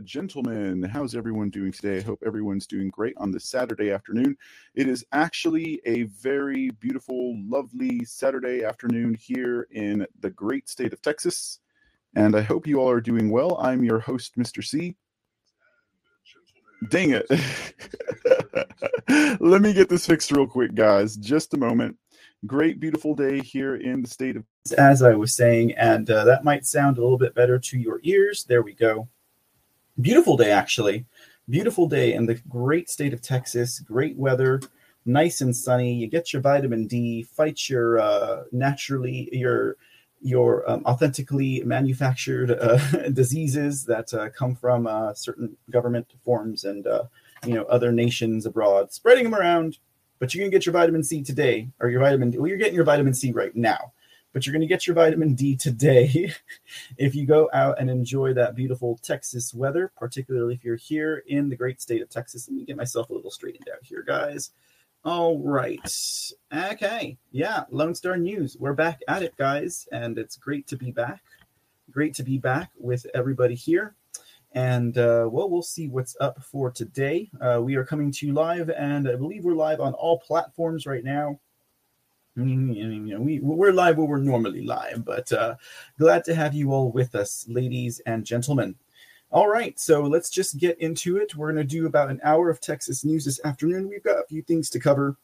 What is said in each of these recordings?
gentlemen. How's everyone doing today? I hope everyone's doing great on this Saturday afternoon. It is actually a very beautiful, lovely Saturday afternoon here in the great state of Texas. And I hope you all are doing well. I'm your host, Mr. C. Dang it. Let me get this fixed real quick, guys. Just a moment. Great, beautiful day here in the state of. As I was saying, and uh, that might sound a little bit better to your ears. There we go. Beautiful day, actually. Beautiful day in the great state of Texas. Great weather, nice and sunny. You get your vitamin D, fight your uh, naturally, your your um, authentically manufactured uh, diseases that uh, come from uh, certain government forms and uh, you know other nations abroad, spreading them around but you're to get your vitamin C today, or your vitamin D. Well, you're getting your vitamin C right now, but you're going to get your vitamin D today if you go out and enjoy that beautiful Texas weather, particularly if you're here in the great state of Texas. Let me get myself a little straightened out here, guys. All right. Okay. Yeah. Lone Star News. We're back at it, guys. And it's great to be back. Great to be back with everybody here. And uh, well, we'll see what's up for today. Uh, we are coming to you live, and I believe we're live on all platforms right now. You know, we we're live where we're normally live, but uh, glad to have you all with us, ladies and gentlemen. All right, so let's just get into it. We're going to do about an hour of Texas news this afternoon. We've got a few things to cover.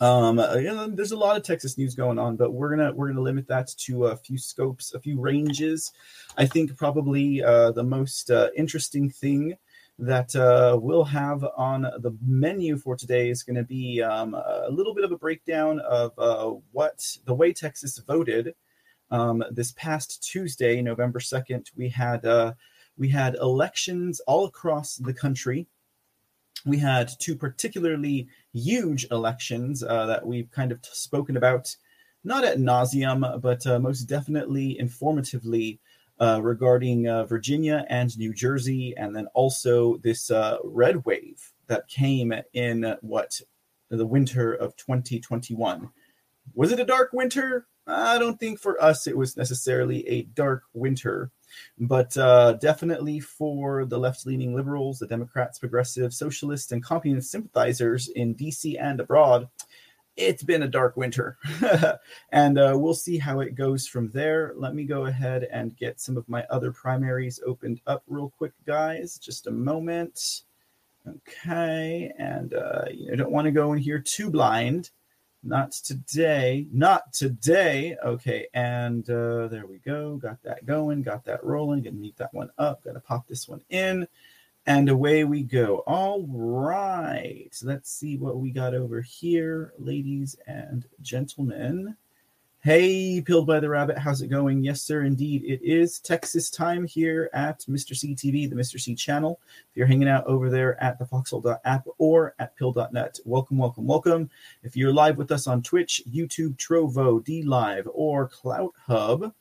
Um, uh, there's a lot of Texas news going on, but we're gonna we're gonna limit that to a few scopes, a few ranges. I think probably uh, the most uh, interesting thing that uh, we'll have on the menu for today is going to be um, a little bit of a breakdown of uh, what the way Texas voted um, this past Tuesday, November second. We had uh, we had elections all across the country we had two particularly huge elections uh, that we've kind of spoken about, not at nauseum, but uh, most definitely informatively uh, regarding uh, Virginia and New Jersey, and then also this uh, red wave that came in what the winter of 2021. Was it a dark winter? I don't think for us it was necessarily a dark winter. But uh, definitely for the left leaning liberals, the Democrats, progressives, socialists, and communist sympathizers in DC and abroad, it's been a dark winter. and uh, we'll see how it goes from there. Let me go ahead and get some of my other primaries opened up real quick, guys. Just a moment. Okay. And uh, you don't want to go in here too blind. Not today. Not today. Okay, and uh, there we go. Got that going. Got that rolling. Gonna meet that one up. Gonna pop this one in, and away we go. All right. Let's see what we got over here, ladies and gentlemen. Hey, Pilled by the Rabbit, how's it going? Yes, sir, indeed. It is Texas time here at Mr. C TV, the Mr. C channel. If you're hanging out over there at the foxhole.app or at Pilled.net, welcome, welcome, welcome. If you're live with us on Twitch, YouTube, Trovo, D Live, or Clout Hub,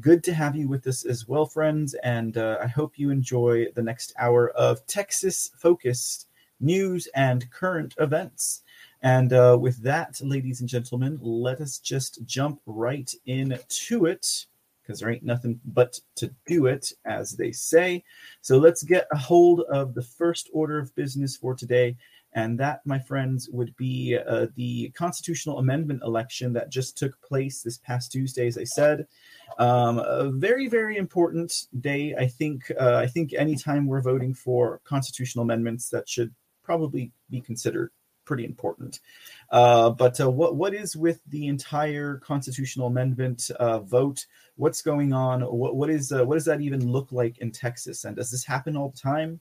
good to have you with us as well, friends. And uh, I hope you enjoy the next hour of Texas focused news and current events. And uh, with that, ladies and gentlemen, let us just jump right into it because there ain't nothing but to do it, as they say. So let's get a hold of the first order of business for today. And that, my friends, would be uh, the constitutional amendment election that just took place this past Tuesday, as I said. Um, a very, very important day. I think. Uh, I think anytime we're voting for constitutional amendments, that should probably be considered pretty important. Uh, but uh, what what is with the entire constitutional amendment uh, vote? What's going on? What what is uh, what does that even look like in Texas? And does this happen all the time?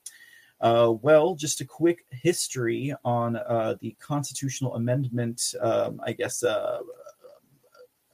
Uh, well, just a quick history on uh, the constitutional amendment. Um, I guess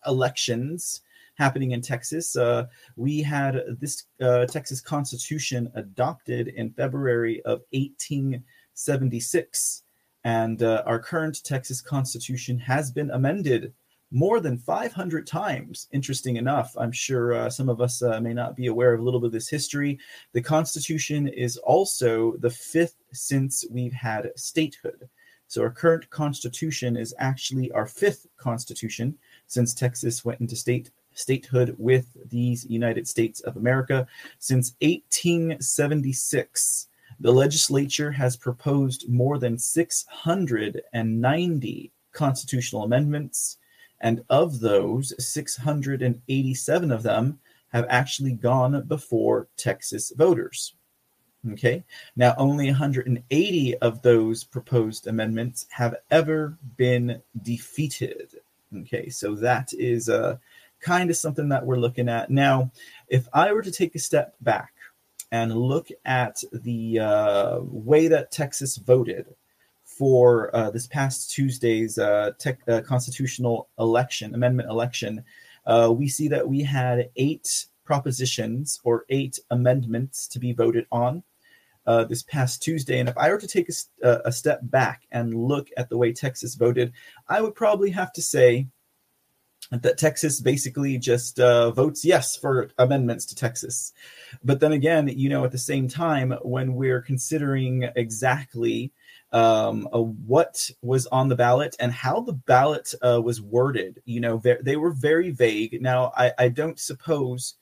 elections happening in Texas. Uh, we had this uh, Texas Constitution adopted in February of 1876. And uh, our current Texas Constitution has been amended more than 500 times. Interesting enough, I'm sure uh, some of us uh, may not be aware of a little bit of this history. The Constitution is also the fifth since we've had statehood. So our current Constitution is actually our fifth Constitution since Texas went into state statehood with these United States of America. Since 1876, the legislature has proposed more than 690 constitutional amendments, and of those, 687 of them have actually gone before Texas voters. Okay. Now, only 180 of those proposed amendments have ever been defeated. Okay. So that is uh, kind of something that we're looking at. Now, if I were to take a step back and look at the uh, way that Texas voted for uh, this past Tuesday's uh, tech, uh, constitutional election, amendment election, uh, we see that we had eight propositions or eight amendments to be voted on uh, this past Tuesday. And if I were to take a, a, step back and look at the way Texas voted, I would probably have to say that Texas basically just uh, votes yes for amendments to Texas. But then again, you know, at the same time, when we're considering exactly um, uh, what was on the ballot and how the ballot uh, was worded, you know, they were very vague. Now, I, I don't suppose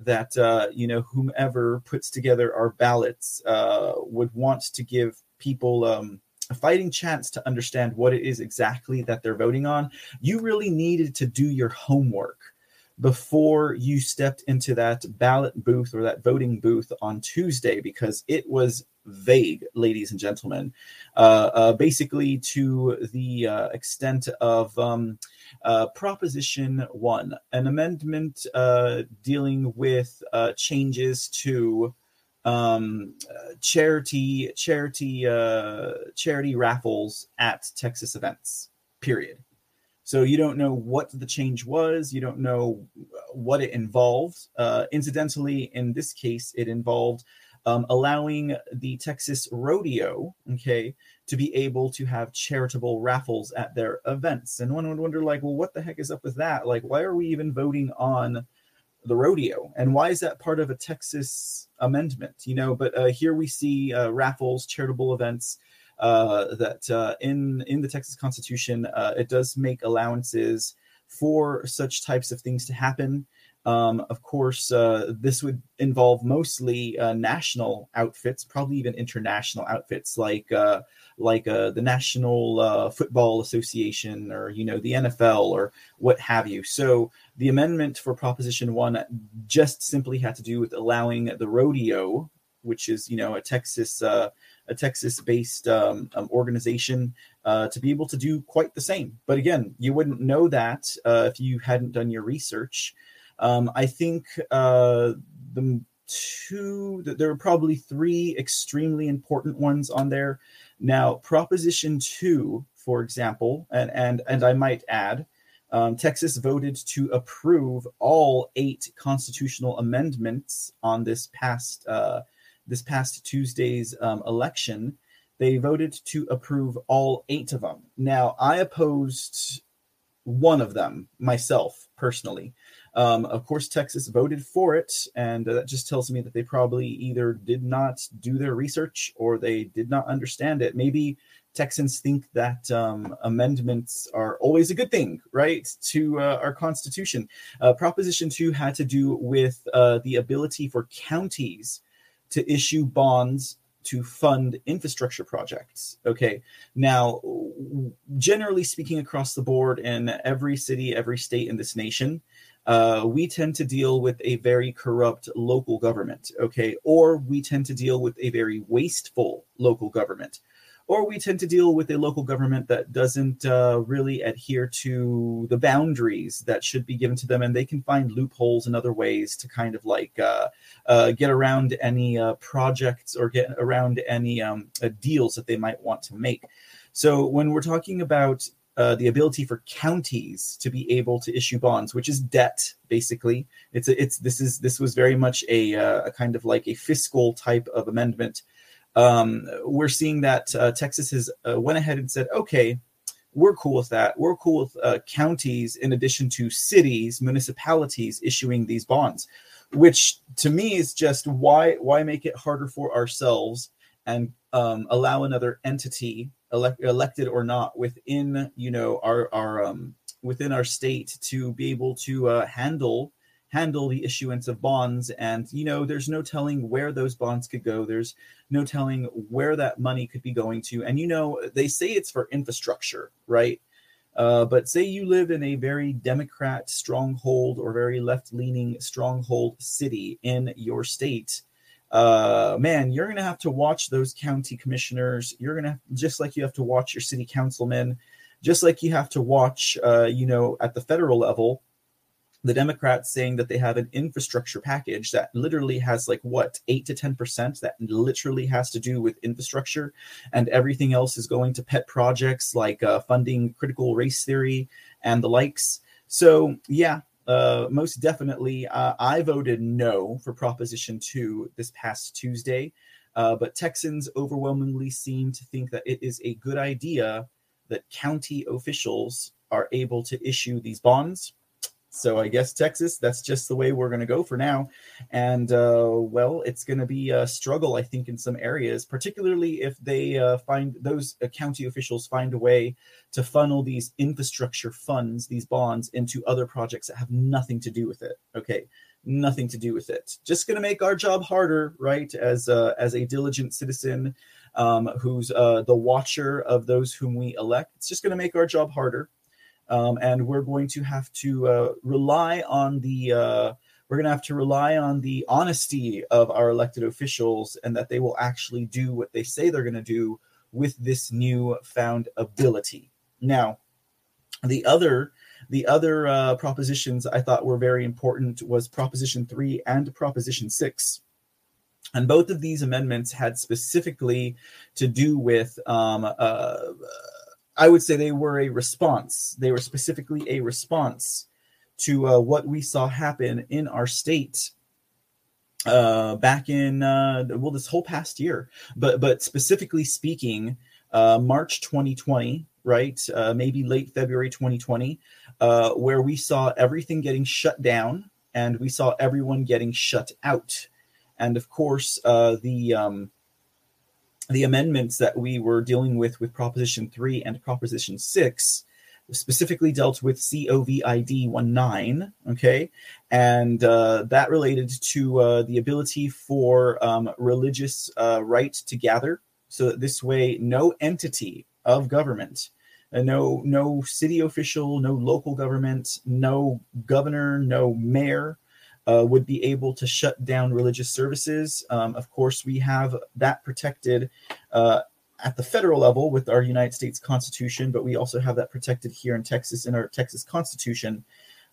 that uh, you know whomever puts together our ballots uh, would want to give people um, a fighting chance to understand what it is exactly that they're voting on. You really needed to do your homework before you stepped into that ballot booth or that voting booth on Tuesday because it was vague, ladies and gentlemen. Uh, uh, basically, to the uh, extent of um, uh, Proposition 1, an amendment uh, dealing with uh, changes to um, charity charity charity raffles at Texas events. Period. So you don't know what the change was. You don't know what it involved. incidentally, in this case, it involved um, allowing the Texas Rodeo, okay, to be able to have charitable raffles at their events. And one would wonder, like, well, what the heck is up with that? Like, why are we even voting on the rodeo? And why is that part of a Texas amendment? You know, but uh, here we see uh, raffles, charitable events. Uh, that uh, in in the Texas Constitution, uh, it does make allowances for such types of things to happen. Um, of course, uh, this would involve mostly uh, national outfits, probably even international outfits, like uh, like the National Football Association or you know the NFL or what have you. So the amendment for Proposition One just simply had to do with allowing the rodeo, which is you know a Texas uh, a Texas-based um, um, organization to be able to do quite the same. But again, you wouldn't know that if you hadn't done your research. Um, I think uh, the two, there are probably three extremely important ones on there. Now, Proposition 2, for example, and, and, and I might add, um, Texas voted to approve all eight constitutional amendments on this past uh, this past Tuesday's um, election. They voted to approve all eight of them. Now, I opposed one of them myself personally. Um, of course, Texas voted for it, and uh, that just tells me that they probably either did not do their research or they did not understand it. Maybe Texans think that um, amendments are always a good thing, right, to uh, our Constitution. Uh, Proposition 2 had to do with uh, the ability for counties to issue bonds to fund infrastructure projects. Okay. Now, generally speaking, across the board in every city, every state in this nation, uh, we tend to deal with a very corrupt local government, okay? Or we tend to deal with a very wasteful local government. Or we tend to deal with a local government that doesn't uh, really adhere to the boundaries that should be given to them, and they can find loopholes and other ways to kind of like uh, uh get around any uh, projects or get around any um, uh, deals that they might want to make. So when we're talking about uh, the ability for counties to be able to issue bonds, which is debt, basically. It's a, it's this is this was very much a, a kind of like a fiscal type of amendment. Um, we're seeing that uh, Texas has uh, went ahead and said, okay, we're cool with that. We're cool with uh, counties in addition to cities, municipalities issuing these bonds, which to me is just why why make it harder for ourselves and um, allow another entity elect, elected or not within you know our our um within our state to be able to uh, handle handle the issuance of bonds. And you know there's no telling where those bonds could go. There's no telling where that money could be going to. And you know they say it's for infrastructure right? Uh, but say you live in a very democrat stronghold or very left-leaning stronghold city in your state uh, man you're gonna have to watch those county commissioners. You're gonna just like you have to watch your city councilmen just like you have to watch uh, you know at the federal level the Democrats saying that they have an infrastructure package that literally has like what eight to ten percent that literally has to do with infrastructure, and everything else is going to pet projects like uh, funding critical race theory and the likes. So yeah, uh, most definitely, uh, I voted no for Proposition Two this past Tuesday, uh, but Texans overwhelmingly seem to think that it is a good idea that county officials are able to issue these bonds so I guess Texas, that's just the way we're going to go for now. And uh, well, it's going to be a struggle, I think, in some areas, particularly if they uh, find those uh, county officials find a way to funnel these infrastructure funds, these bonds, into other projects that have nothing to do with it. Okay, nothing to do with it. Just going to make our job harder, right? As uh, as a diligent citizen um, who's uh, the watcher of those whom we elect, it's just going to make our job harder um, and we're going to have to uh, rely on the uh, we're going to have to rely on the honesty of our elected officials and that they will actually do what they say they're going to do with this new found ability. Now, the other the other uh, propositions I thought were very important was Proposition three and Proposition six. And both of these amendments had specifically to do with um, uh, I would say they were a response. They were specifically a response to uh, what we saw happen in our state uh, back in uh, well this whole past year. But but specifically speaking, uh, March 2020, right? Uh, maybe late February 2020, uh, where we saw everything getting shut down and we saw everyone getting shut out. And of course, the um, the amendments that we were dealing with with Proposition 3 and Proposition 6 specifically dealt with COVID 19, okay? And uh, that related to uh, the ability for um, religious uh, right to gather so that this way no entity of government, uh, no, no city official, no local government, no governor, no mayor, uh, would be able to shut down religious services. Um, of course, we have that protected uh, at the federal level with our United States Constitution, but we also have that protected here in Texas in our Texas Constitution.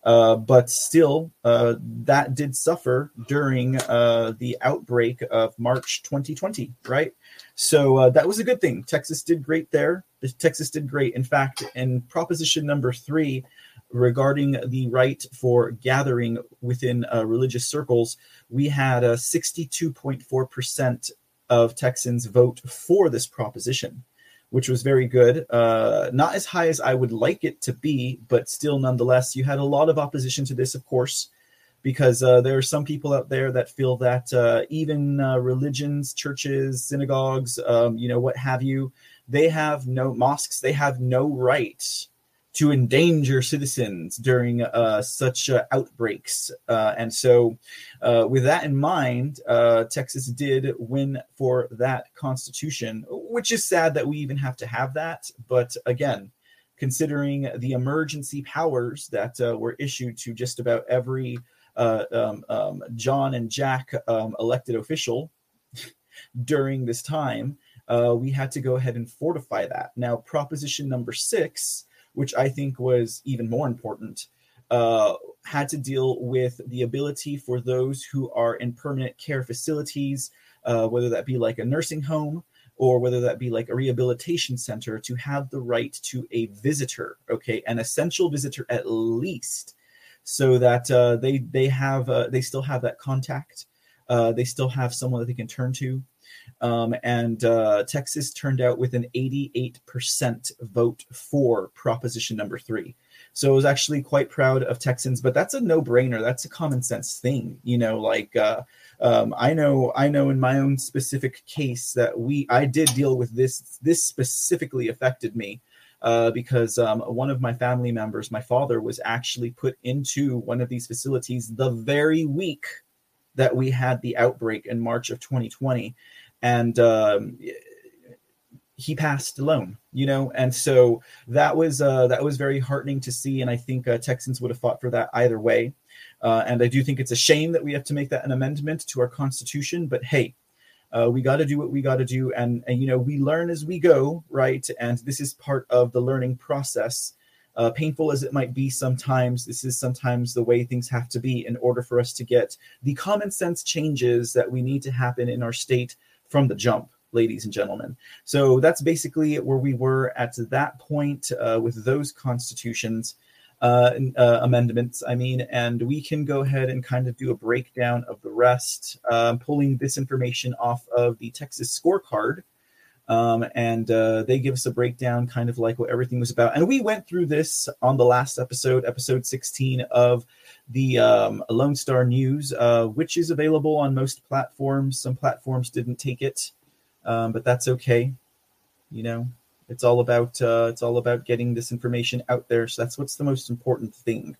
Uh, but still, uh, that did suffer during uh, the outbreak of March 2020, right? So uh, that was a good thing. Texas did great there. Texas did great. In fact, in Proposition number three, regarding the right for gathering within uh, religious circles, we had a 62.4% of Texans vote for this proposition, which was very good. Uh, not as high as I would like it to be, but still, nonetheless, you had a lot of opposition to this, of course, because uh, there are some people out there that feel that uh, even uh, religions, churches, synagogues, um, you know, what have you, they have no mosques, they have no right to endanger citizens during uh, such uh, outbreaks. Uh, and so, uh, with that in mind, uh, Texas did win for that constitution, which is sad that we even have to have that. But again, considering the emergency powers that uh, were issued to just about every um, um, John and Jack um, elected official during this time, we had to go ahead and fortify that. Now, Proposition number six which I think was even more important, uh, had to deal with the ability for those who are in permanent care facilities, uh, whether that be like a nursing home or whether that be like a rehabilitation center, to have the right to a visitor, okay, an essential visitor at least, so that uh, they they have uh, they still have that contact, uh, they still have someone that they can turn to. Um, and uh, Texas turned out with an 88% vote for Proposition number three. So I was actually quite proud of Texans, but that's a no-brainer. That's a common sense thing, you know. Like uh, um, I know, I know in my own specific case that we, I did deal with this. This specifically affected me. uh, because um, one of my family members, my father, was actually put into one of these facilities the very week that we had the outbreak in March of 2020, and um, he passed alone. You know, and so that was uh, that was very heartening to see, and I think uh, Texans would have fought for that either way. Uh, and I do think it's a shame that we have to make that an amendment to our constitution. But hey, uh, we got to do what we got to do, and, and you know we learn as we go, right? And this is part of the learning process. Uh, painful as it might be sometimes, this is sometimes the way things have to be in order for us to get the common sense changes that we need to happen in our state from the jump, ladies and gentlemen. So that's basically where we were at that point uh, with those constitutions uh, uh, amendments, I mean, and we can go ahead and kind of do a breakdown of the rest, um, pulling this information off of the Texas scorecard. Um, and uh, they give us a breakdown, kind of like what everything was about. And we went through this on the last episode, episode 16 of the um, Lone Star News, uh, which is available on most platforms. Some platforms didn't take it, um, but that's okay. You know, it's all about uh, it's all about getting this information out there. So that's what's the most important thing.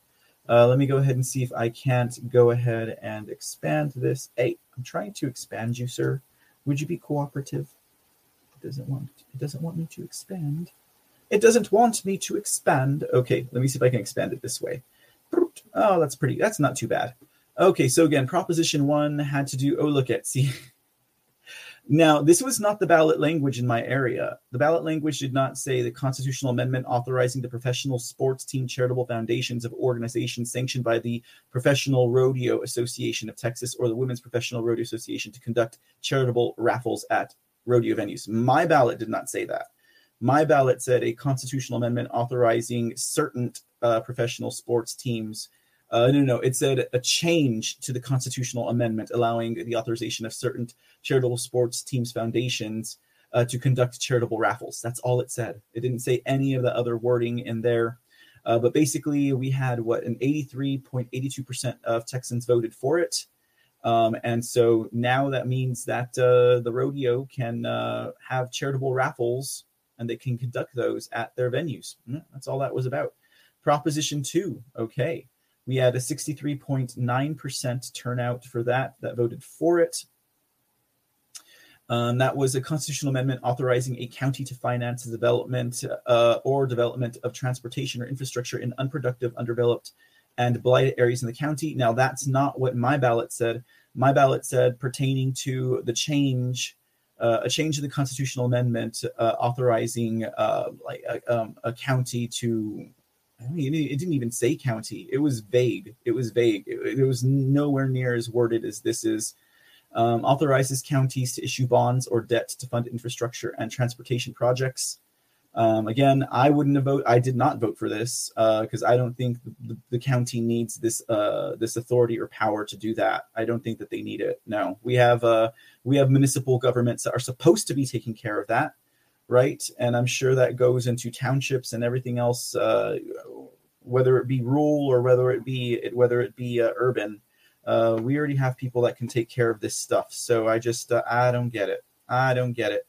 Uh, let me go ahead and see if I can't go ahead and expand this. Hey, I'm trying to expand you, sir. Would you be cooperative? It doesn't want it doesn't want me to expand. It doesn't want me to expand. Okay, let me see if I can expand it this way. Oh, that's pretty. That's not too bad. Okay, so again, Proposition One had to do. Oh, look at see. Now, this was not the ballot language in my area. The ballot language did not say the constitutional amendment authorizing the professional sports team charitable foundations of organizations sanctioned by the Professional Rodeo Association of Texas or the Women's Professional Rodeo Association to conduct charitable raffles at rodeo venues. My ballot did not say that. My ballot said a constitutional amendment authorizing certain uh, professional sports teams uh, no, no, it said a change to the constitutional amendment allowing the authorization of certain charitable sports teams foundations uh, to conduct charitable raffles. That's all it said. It didn't say any of the other wording in there. Uh, but basically, we had what an 83.82% of Texans voted for it. Um, and so now that means that uh, the rodeo can uh, have charitable raffles and they can conduct those at their venues. Mm, that's all that was about. Proposition two, okay. We had a 63.9% turnout for that that voted for it. Um, that was a constitutional amendment authorizing a county to finance the development uh, or development of transportation or infrastructure in unproductive, undeveloped, and blighted areas in the county. Now, that's not what my ballot said. My ballot said pertaining to the change, uh, a change in the constitutional amendment uh, authorizing uh, like a, um, a county to I mean, it didn't even say county. It was vague. It was vague. It, it was nowhere near as worded as this is. Um, authorizes counties to issue bonds or debt to fund infrastructure and transportation projects. Um, again, I wouldn't have voted. I did not vote for this because uh, I don't think the, the, county needs this uh, this authority or power to do that. I don't think that they need it. No, we have uh, we have municipal governments that are supposed to be taking care of that right? And I'm sure that goes into townships and everything else, uh, whether it be rural or whether it be whether it be uh, urban. Uh, we already have people that can take care of this stuff. So I just I don't get it. I don't get it.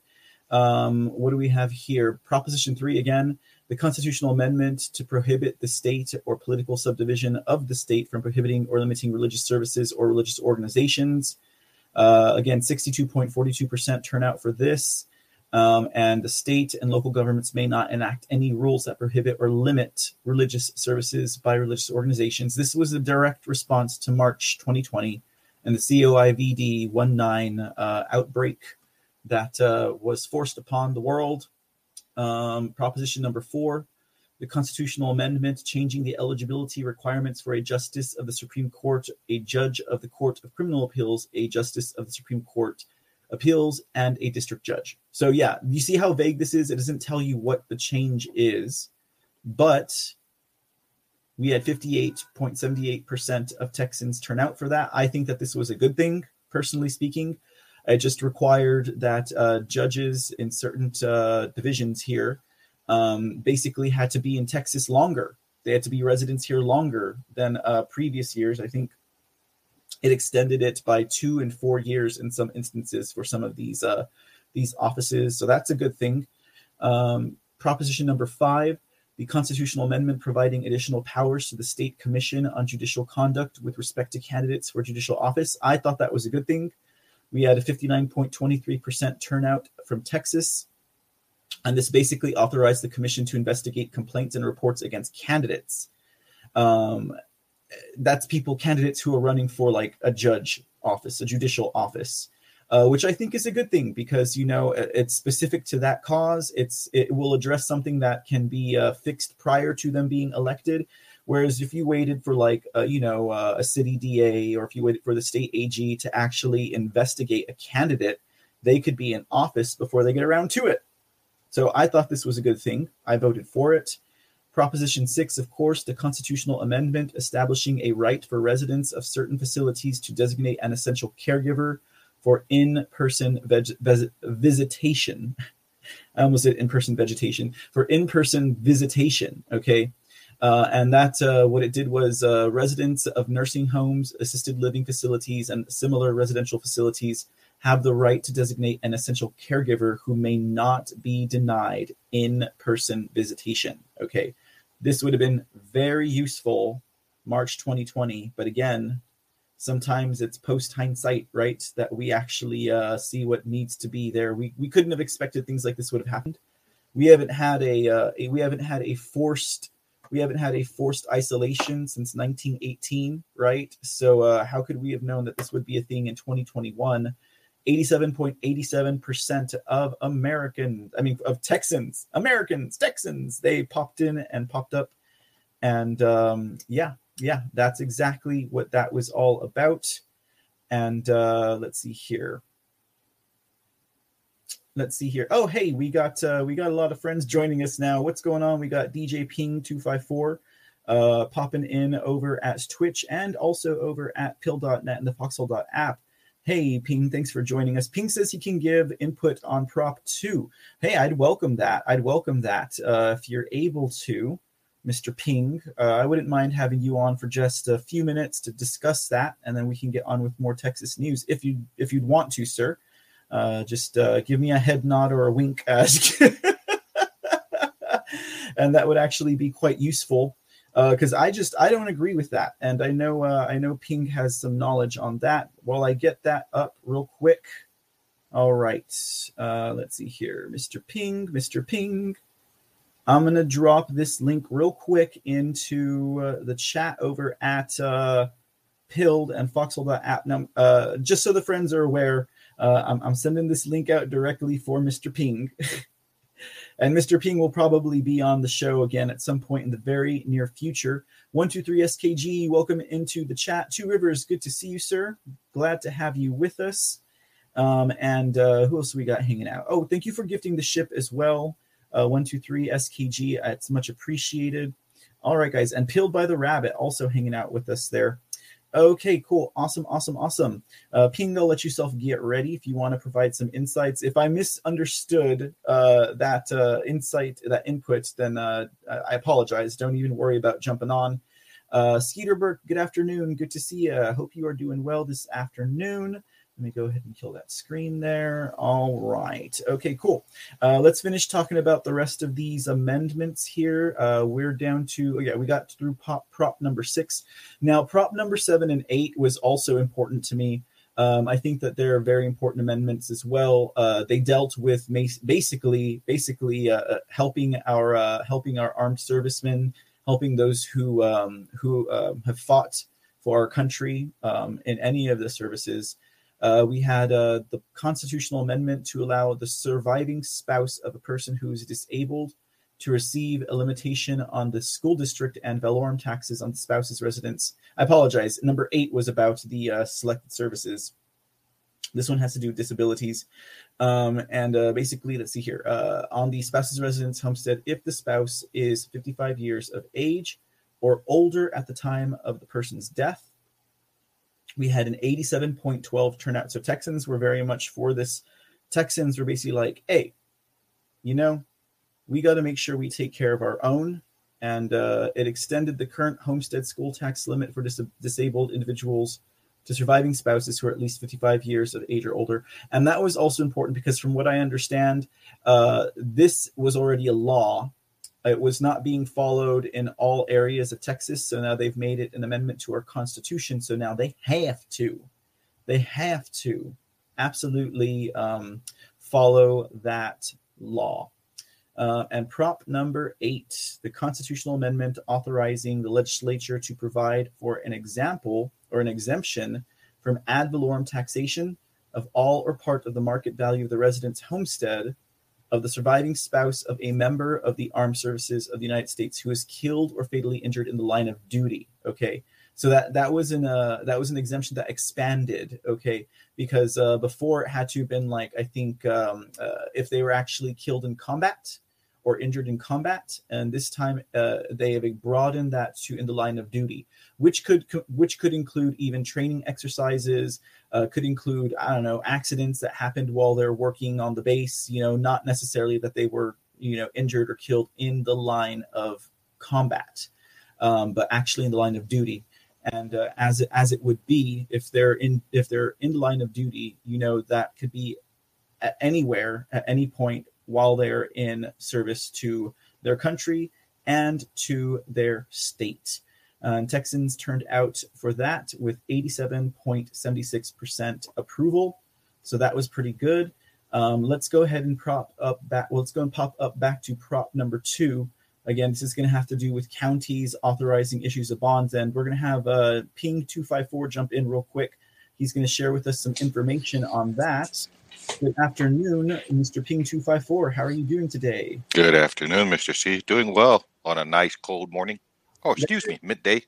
Um, what do we have here? Proposition three again. The constitutional amendment to prohibit the state or political subdivision of the state from prohibiting or limiting religious services or religious organizations. Uh, again, 62.42% turnout for this. Um, and the state and local governments may not enact any rules that prohibit or limit religious services by religious organizations. This was a direct response to March 2020 and the COVID 19 uh, outbreak that uh, was forced upon the world. Um, proposition number four the constitutional amendment changing the eligibility requirements for a justice of the Supreme Court, a judge of the Court of Criminal Appeals, a justice of the Supreme Court, appeals, and a district judge. So, yeah, you see how vague this is? It doesn't tell you what the change is, but we had 58.78% of Texans turn out for that. I think that this was a good thing, personally speaking. It just required that uh, judges in certain uh, divisions here um, basically had to be in Texas longer. They had to be residents here longer than uh, previous years. I think it extended it by two and four years in some instances for some of these uh, these offices. So that's a good thing. Um, Proposition number five, the constitutional amendment providing additional powers to the state commission on judicial conduct with respect to candidates for judicial office. I thought that was a good thing. We had a 59.23% turnout from Texas. And this basically authorized the commission to investigate complaints and reports against candidates. Um, that's people, candidates who are running for like a judge office, a judicial office. Uh, which I think is a good thing because you know it's specific to that cause. It's it will address something that can be uh, fixed prior to them being elected. Whereas if you waited for like uh, you know uh, a city DA or if you waited for the state AG to actually investigate a candidate, they could be in office before they get around to it. So I thought this was a good thing. I voted for it. Proposition 6, of course, the constitutional amendment establishing a right for residents of certain facilities to designate an essential caregiver for in person veg- visitation. I almost said in person vegetation, for in person visitation. Okay. Uh, and that uh, what it did was uh, residents of nursing homes, assisted living facilities, and similar residential facilities have the right to designate an essential caregiver who may not be denied in person visitation. Okay. This would have been very useful March 2020. But again, sometimes it's post hindsight, right? That we actually uh, see what needs to be there. We, we couldn't have expected things like this would have happened. We haven't had a, uh, a we haven't had a forced we haven't had a forced isolation since 1918, right? So uh, how could we have known that this would be a thing in 2021? 87.87% of American, I mean, of Texans, Americans, Texans, they popped in and popped up. And um, yeah, yeah, that's exactly what that was all about. And uh, let's see here. Let's see here. Oh, hey, we got uh, we got a lot of friends joining us now. What's going on? We got DJ Ping two five four uh, popping in over at Twitch and also over at Pilled.net and the foxhole app. Hey, Ping, thanks for joining us. Ping says he can give input on Prop 2. Hey, I'd welcome that. I'd welcome that uh, if you're able to. Mr. Ping. Uh, I wouldn't mind having you on for just a few minutes to discuss that, and then we can get on with more Texas news if you if you'd want to, sir. Uh, just uh, give me a head nod or a wink, as and that would actually be quite useful because uh, I just I don't agree with that, and I know uh, I know Ping has some knowledge on that. While I get that up real quick. All right, uh, let's see here, Mr. Ping, Mr. Ping. I'm to drop this link real quick into uh, the chat over at uh, Pilled and Foxhole.app. Now, uh, just so the friends are aware, uh, I'm, I'm, sending this link out directly for Mr. Ping. and Mr. Ping will probably be on the show again at some point in the very near future. 123 SKG, welcome into the chat. Two Rivers, good to see you, sir. Glad to have you with us. Um, and uh, who else we got hanging out? Oh, thank you for gifting the ship as well uh, 123 SKG. It's much appreciated. All right, guys. And Peeled by the Rabbit also hanging out with us there. Okay, cool. Awesome, awesome, awesome. Uh, Ping, I'll let yourself get ready if you want to provide some insights. If I misunderstood uh, that uh, insight, that input, then uh, I apologize. Don't even worry about jumping on. Uh, good afternoon. Good to see you. Hope you are doing well this afternoon. Let me go ahead and kill that screen there. All right. Okay, cool. Uh, let's finish talking about the rest of these amendments here. Uh, we're down to, oh yeah, we got through pop, prop number six. Now, prop number seven and eight was also important to me. Um, I think that they're very important amendments as well. Uh, they dealt with basically, basically uh, uh, helping our uh, helping our armed servicemen, helping those who um, who um, have fought for our country um, in any of the services. Uh, we had uh, the constitutional amendment to allow the surviving spouse of a person who is disabled to receive a limitation on the school district ad valorem taxes on the spouse's residence. I apologize. Number eight was about the uh, selected services. This one has to do with disabilities. Um, and uh, basically, let's see here uh, on the spouse's residence homestead, if the spouse is 55 years of age or older at the time of the person's death, we had an 87.12 turnout. So Texans were very much for this. Texans were basically like, hey, you know, we got to make sure we take care of our own. And uh, it extended the current homestead school tax limit for dis- disabled individuals to surviving spouses who are at least 55 years of age or older. And that was also important because, from what I understand, uh, this was already a law. It was not being followed in all areas of Texas. So now they've made it an amendment to our Constitution. So now they have to, they have to absolutely um, follow that law. Uh, and prop number eight, the constitutional amendment authorizing the legislature to provide for an example or an exemption from ad valorem taxation of all or part of the market value of the resident's homestead of the surviving spouse of a member of the armed services of the United States who is killed or fatally injured in the line of duty. Okay. So that that was an uh, that was an exemption that expanded, okay, because uh, before it had to have been like I think um, uh, if they were actually killed in combat, or injured in combat, and this time uh, they have broadened that to in the line of duty, which could which could include even training exercises, uh, could include I don't know accidents that happened while they're working on the base. You know, not necessarily that they were you know injured or killed in the line of combat, um, but actually in the line of duty. And uh, as it, as it would be if they're in if they're in the line of duty, you know that could be at anywhere at any point while they're in service to their country and to their state. Uh, and Texans turned out for that with 87.76% approval. So that was pretty good. Um, let's go ahead and prop up back. Well, let's go and pop up back to prop number two. Again, this is going to have to do with counties authorizing issues of bonds. And we're going to have uh, Ping 254 jump in real quick. He's going to share with us some information on that. Good afternoon, Mr. Ping254. How are you doing today? Good afternoon, Mr. C. Doing well on a nice cold morning. Oh, excuse me, midday.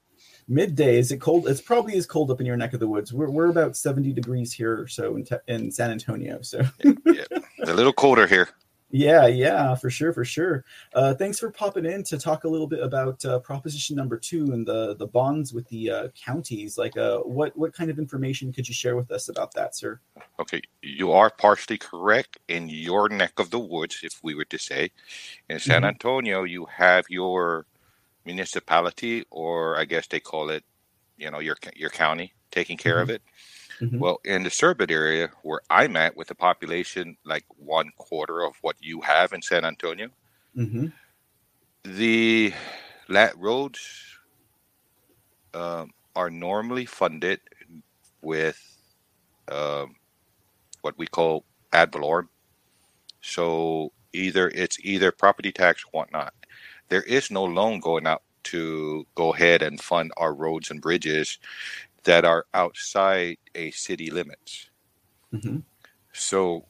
Midday. Is it cold? It's probably as cold up in your neck of the woods. We're, we're about 70 degrees here or so in, te- in San Antonio. So, yeah, a little colder here. Yeah, yeah, for sure, for sure. Uh, thanks for popping in to talk a little bit about uh, proposition number two and the the bonds with the uh, counties. Like, uh, what what kind of information could you share with us about that, sir? Okay, you are partially correct in your neck of the woods, if we were to say. In San mm-hmm. Antonio, you have your municipality, or I guess they call it, you know, your your county taking care mm-hmm. of it. Mm-hmm. Well, in the Surbit area where I'm at, with a population like one quarter of what you have in San Antonio, mm-hmm. the lat roads um, are normally funded with um, what we call ad valorem. So either it's either property tax or whatnot. There is no loan going out to go ahead and fund our roads and bridges that are outside a city limits. Mm-hmm. So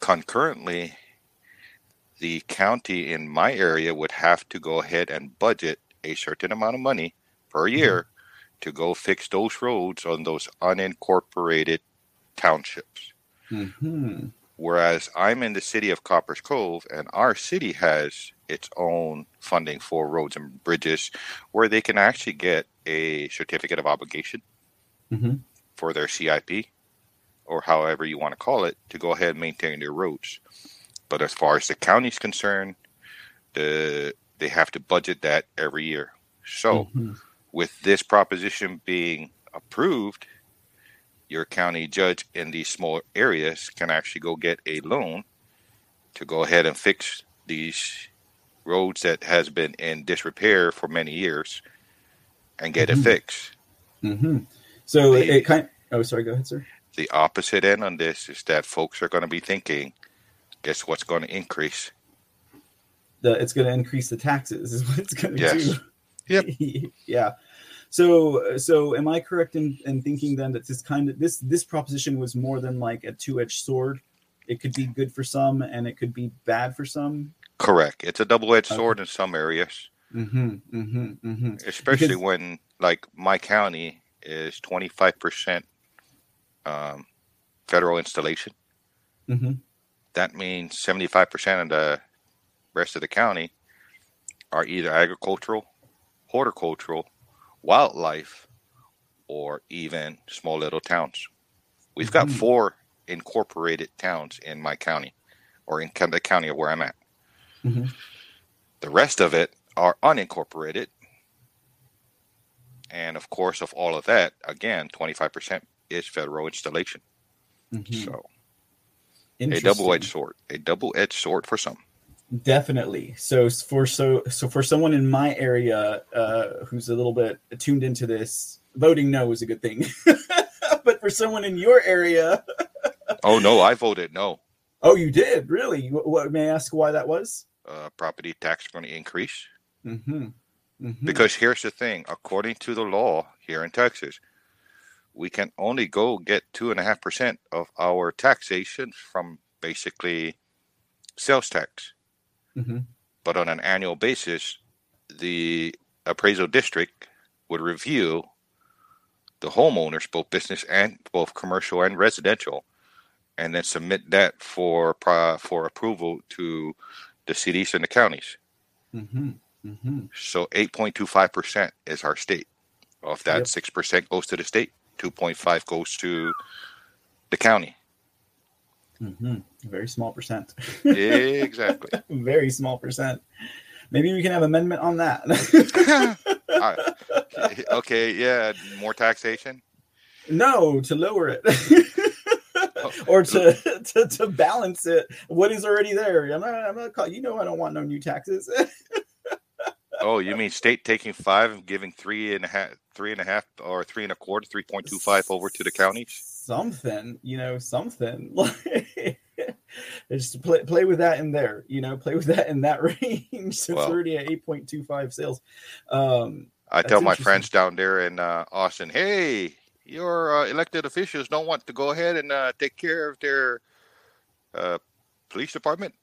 concurrently, the county in my area would have to go ahead and budget a certain amount of money per mm-hmm. year mm-hmm. to go fix those roads on those unincorporated townships. Mm-hmm. Whereas I'm in the city of Copperas Cove, and our city has its own funding for roads and bridges where they can actually get a certificate of obligation mm-hmm. for their CIP or however you want to call it to go ahead and maintain their roads. But as far as the county's concerned, the they have to budget that every year. So mm-hmm. with this proposition being approved, your county judge in these small areas can actually go get a loan to go ahead and fix these roads that has been in disrepair for many years and get mm-hmm. it fixed. Mm-hmm. So the, it kind. Of, oh, sorry. Go ahead, sir. The opposite end on this is that folks are going to be thinking, guess what's going to increase? The it's going to increase the taxes. Is what it's going to yes. do. Yep. yeah. So, so am I correct in, in thinking then that this kind of this this proposition was more than like a two edged sword? It could be good for some, and it could be bad for some. Correct. It's a double edged okay. sword in some areas. Mm-hmm, mm-hmm, mm-hmm. Especially because, when, like, my county is twenty five percent um, federal installation. Mm-hmm. That means seventy five percent of the rest of the county are either agricultural, horticultural, wildlife, or even small little towns. We've got mm-hmm. four incorporated towns in my county, or in the county of where I'm at. Mm-hmm. The rest of it are unincorporated, And of course, of all of that, again, 25% is federal installation. Mhm. So a double-edged sword, a double-edged sword for some. Definitely. So for so so for someone in my area uh, who's a little bit tuned into this, voting no is a good thing. but for someone in your area, Oh no, I voted no. oh, you did really? What, what may I ask why that was? Uh, property tax going to increase Mm-hmm. mm-hmm. because here's the thing: according to the law here in Texas, we can only go get two and a half percent of our taxation from basically sales tax. Mhm. But on an annual basis, the appraisal district would review the homeowners, both business and both commercial and residential, and then submit that for for approval to the cities and the counties. Mm-hmm. Mm-hmm. So 8.25% is our state. Of that, Yep. 6% goes to the state, 2.5 goes to the county. Mm-hmm. Very small percent. exactly. Very small percent. Maybe we can have amendment on that. Alright. okay, yeah, more taxation. no, to lower it. or to, to to balance it what is already there i'm not i'm not call you know i don't want no new taxes Oh, you mean state taking five and giving three and a half, three and a half, or three and a quarter, three point two five over to the counties? Something you know something just play, play with that in there you know play with that in that range so Well- it's already at 8.25 sales um I tell my friends down there in uh, Austin, hey, your uh, elected officials don't want to go ahead and uh, take care of their uh, police department.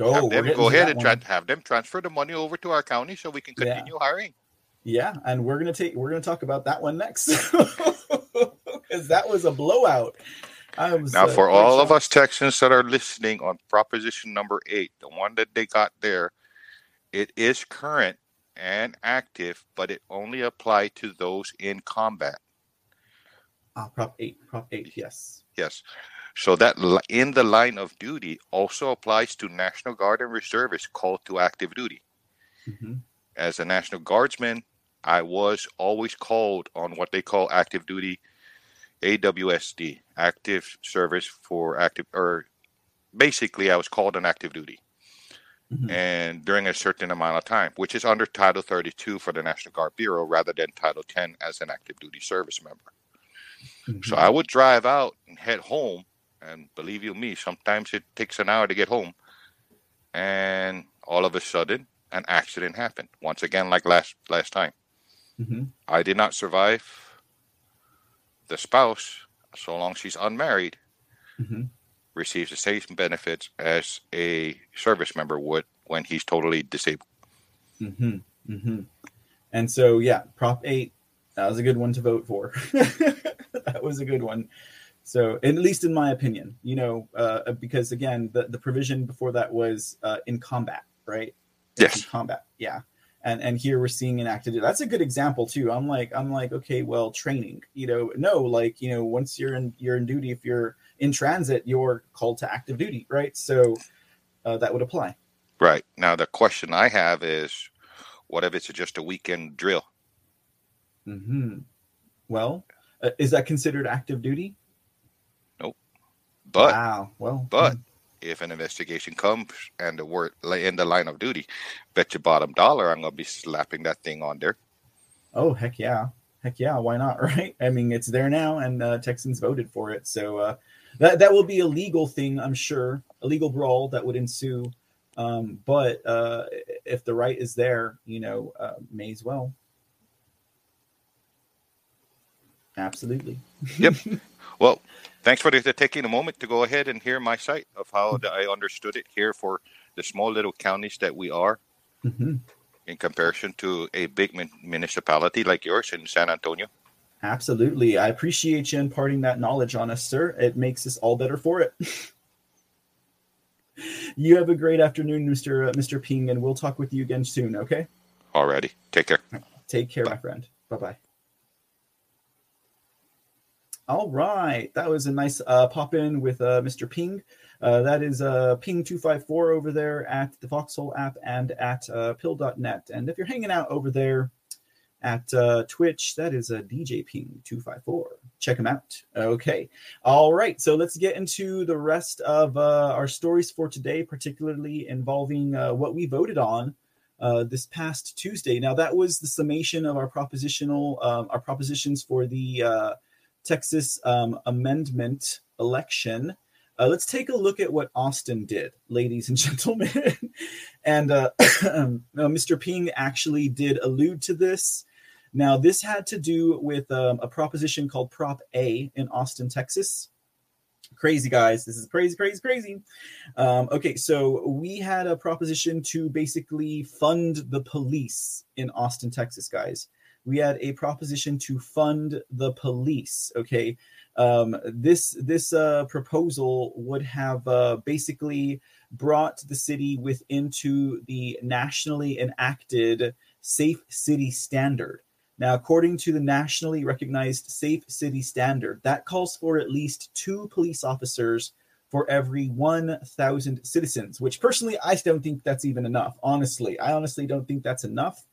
oh, have them go ahead and tra- have them transfer the money over to our county so we can Yeah. continue hiring. Yeah, and we're gonna take we're gonna talk about that one next because that was a blowout. I was, Now, uh, for all of us Texans that are listening on Proposition Number Eight, the one that they got there, it is current and active, but it only applies to those in combat. Ah, Prop eight, Prop eight, yes. Yes. So that in the line of duty also applies to National Guard and reservists called to active duty. Mhm. As a National Guardsman, I was always called on what they call active duty AWSD, active service for active, or basically, I was called on active duty. Mhm. And during a certain amount of time, which is under Title 32 for the National Guard Bureau rather than Title 10 as an active duty service member. So Mhm. I would drive out and head home, and believe you me, sometimes it takes an hour to get home. And all of a sudden, an accident happened. Once again, like last last time, Mhm. I did not survive. The spouse, so long as she's unmarried, Mhm. receives the same benefits as a service member would when he's totally disabled. hmm hmm And so, yeah, Prop 8, that was a good one to vote for. that was a good one. So, at least in my opinion, you know, uh, because again, the, the provision before that was uh, in combat, right? It's in combat. Yeah. And and here we're seeing enacted. That's a good example too. I'm like I'm like okay, well, training. You know, no, like you know, once you're in you're in duty, if you're in transit, you're called to active duty, right? So uh, that would apply. Right. Now, the question I have is what if it's just a weekend drill? hmm Well, uh, is that considered active duty? Nope. But wow. Well, but if an investigation comes and the word in the line of duty, bet your bottom dollar I'm gonna be slapping that thing on there. oh heck yeah, heck yeah, why not? Right? I mean, it's there now, and uh, Texans voted for it, so uh, that that will be a legal thing, I'm sure, a legal brawl that would ensue. Um, but uh, if the right is there, you know, uh, may as well. Absolutely. Yep. Well, thanks for taking a moment to go ahead and hear my site of how the, I understood it here for the small little counties that we are Mhm. in comparison to a big mun- municipality like yours in San Antonio. Absolutely. I appreciate you imparting that knowledge on us, sir. It makes us all better for it. you have a great afternoon, Mr. Uh, Mr. Ping, and we'll talk with you again soon, okay? Already. Take care. Take care, my friend. Bye bye. All right. That was a nice uh, pop in with uh, Mr. Ping. Uh, that is uh, Ping254 over there at the Foxhole app and at uh, Pilled.net. And if you're hanging out over there at uh, Twitch. That is a DJ Ping two five four. Check him out. Okay, all right. So let's get into the rest of uh, our stories for today, particularly involving uh, what we voted on uh, this past Tuesday. Now that was the summation of our propositional um, our propositions for the uh, Texas um, amendment election. Uh, let's take a look at what Austin did, ladies and gentlemen. and uh, Mr. Ping actually did allude to this. Now, this had to do with um, a proposition called Prop A in Austin, Texas. Crazy, guys. This is crazy, crazy, crazy. Um, okay, so we had a proposition to basically fund the police in Austin, Texas, guys. We had a proposition to fund the police. Okay, um, this this uh, proposal would have uh, basically brought the city within to the nationally enacted safe city standard. Now, according to the nationally recognized safe city standard, that calls for at least two police officers for every 1,000 citizens, which personally I don't think that's even enough. Honestly, I honestly don't think that's enough.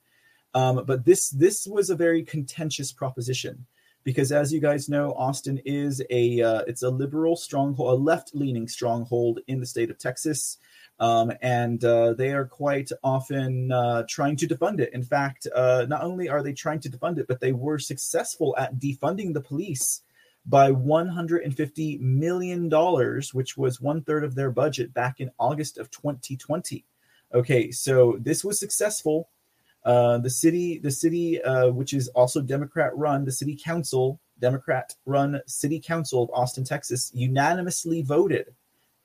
Um, but this this was a very contentious proposition because as you guys know austin is a uh, it's a liberal stronghold a left-leaning stronghold in the state of texas. Um, and uh, they are quite often uh, trying to defund it. In fact uh, not only are they trying to defund it but they were successful at defunding the police by 150 million dollars which was one third of their budget back in august of 2020 okay so this was successful uh, the city, the city, uh, which is also Democrat run, the city council, Democrat run city council of Austin, Texas, unanimously voted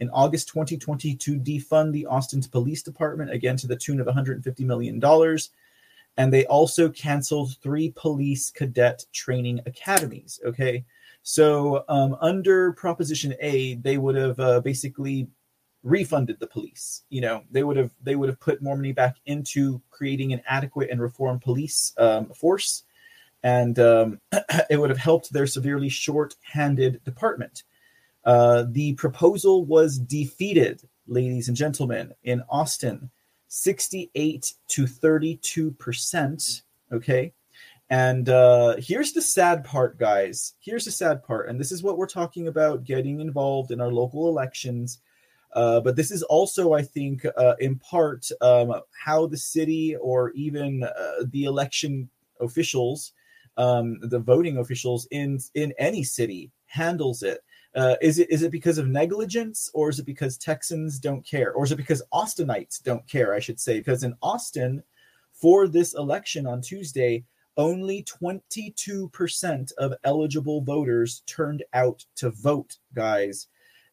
in August 2020 to defund the Austin Police Department again to the tune of 150 million dollars. And they also canceled three police cadet training academies. Okay. So, um, under Proposition A, they would have uh, basically refunded the police. You know, they would have they would have put more money back into creating an adequate and reformed police um, force, and um, it would have helped their severely short-handed department. Uh, the proposal was defeated, ladies and gentlemen, in Austin, sixty-eight to thirty-two percent. Okay. And uh, here's the sad part, guys. Here's the sad part. And this is what we're talking about getting involved in our local elections uh, but this is also, I think, uh, in part um, how the city or even uh, the election officials, um, the voting officials in in any city handles it. Uh, is it is it because of negligence or is it because Texans don't care or is it because Austinites don't care? I should say because in Austin, for this election on Tuesday, only 22% of eligible voters turned out to vote, guys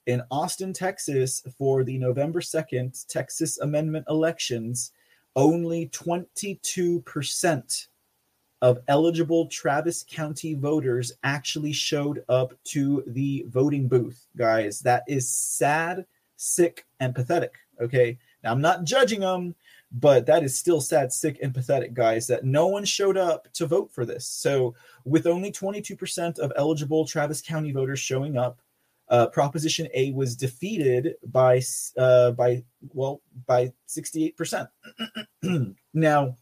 in Austin, Texas, for the November 2nd Texas Amendment elections, only 22% of eligible Travis County voters actually showed up to the voting booth, guys. That is sad, sick, and pathetic. Okay. Now, I'm not judging them, but that is still sad, sick, and pathetic, guys, that no one showed up to vote for this. So, with only 22% of eligible Travis County voters showing up, uh, Proposition A was defeated by uh, by well by sixty eight percent. Now,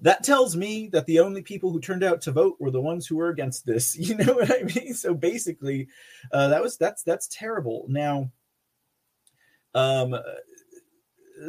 that tells me that the only people who turned out to vote were the ones who were against this. You know what I mean? So basically, uh, that was that's that's terrible. Now, um,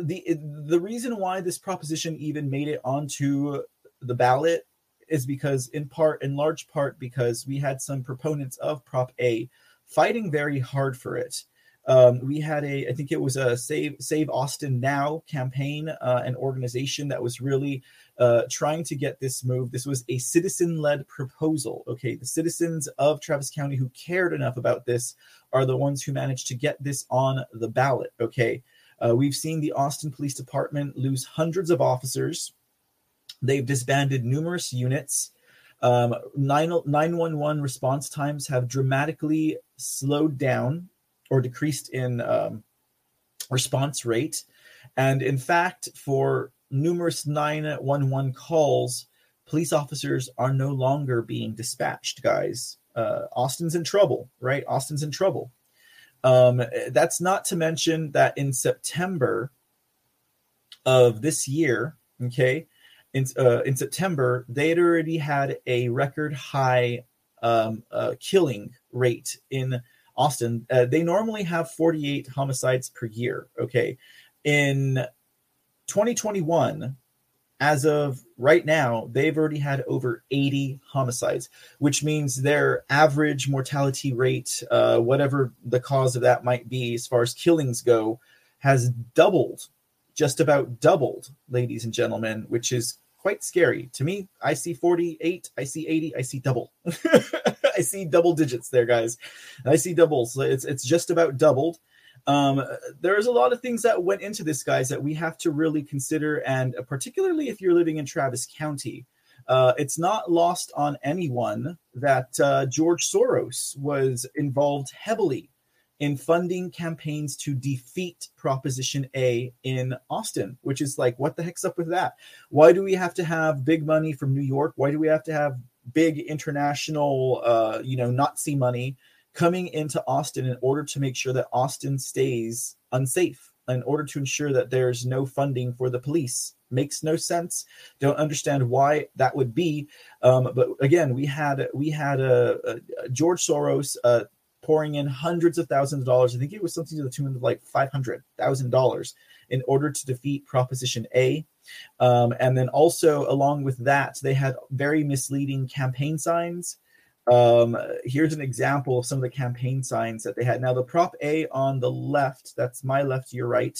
the the reason why this proposition even made it onto the ballot is because in part in large part because we had some proponents of prop a fighting very hard for it. Um, we had a, I think it was a Save Save Austin Now campaign, uh, an organization that was really uh, trying to get this move. This was a citizen-led proposal. Okay, the citizens of Travis County who cared enough about this are the ones who managed to get this on the ballot. Okay, uh, we've seen the Austin Police Department lose hundreds of officers. They've disbanded numerous units. Um, 911 response times have dramatically slowed down or decreased in um, response rate. And in fact, for numerous 911 calls, police officers are no longer being dispatched, guys. Uh, Austin's in trouble, right? Austin's in trouble. Um, that's not to mention that in September of this year, okay, in uh, in September, they had already had a record high um, uh, killing rate in Austin. Uh, they normally have 48 homicides per year. Okay, in 2021, as of right now, they've already had over 80 homicides, which means their average mortality rate, uh, whatever the cause of that might be, as far as killings go, has doubled, just about doubled, ladies and gentlemen, which is quite scary. To me, I see 48, I see 80, I see double. I see double digits there, guys. I see doubles. It's it's just about doubled. Um, there's a lot of things that went into this, guys, that we have to really consider, and particularly if you're living in Travis County. Uh, it's not lost on anyone that uh, George Soros was involved heavily in funding campaigns to defeat Proposition A in Austin, which is like, what the heck's up with that? Why do we have to have big money from New York? Why do we have to have big international, uh, you know, Nazi money coming into Austin in order to make sure that Austin stays unsafe, in order to ensure that there's no funding for the police. Makes no sense. Don't understand why that would be. Um, but again, we had we had a, a George Soros uh, pouring in hundreds of thousands of dollars. I think it was something to the tune of like five hundred thousand dollars in order to defeat Proposition A. Um, and then also along with that, they had very misleading campaign signs um, here's an example of some of the campaign signs that they had. Now, the prop A on the left, that's my left, your right.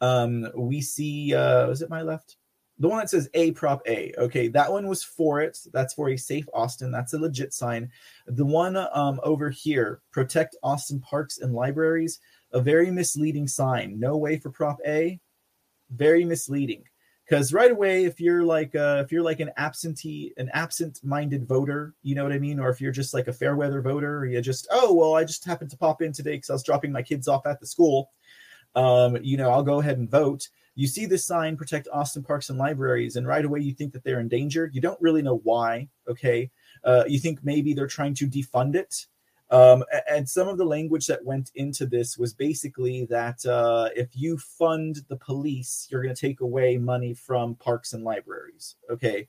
Um, we see, uh, is it my left? The one that says A prop A. Okay, that one was for it. That's for a safe Austin. That's a legit sign. The one um, over here, protect Austin parks and libraries, a very misleading sign. No way for prop A. Very misleading because right away if you're like uh, if you're like an absentee an absent minded voter you know what i mean or if you're just like a fair weather voter or you just oh well i just happened to pop in today because i was dropping my kids off at the school um, you know i'll go ahead and vote you see this sign protect austin parks and libraries and right away you think that they're in danger you don't really know why okay? Uh, you think maybe they're trying to defund it. Um, and some of the language that went into this was basically that uh, if you fund the police, you're going to take away money from parks and libraries. Okay,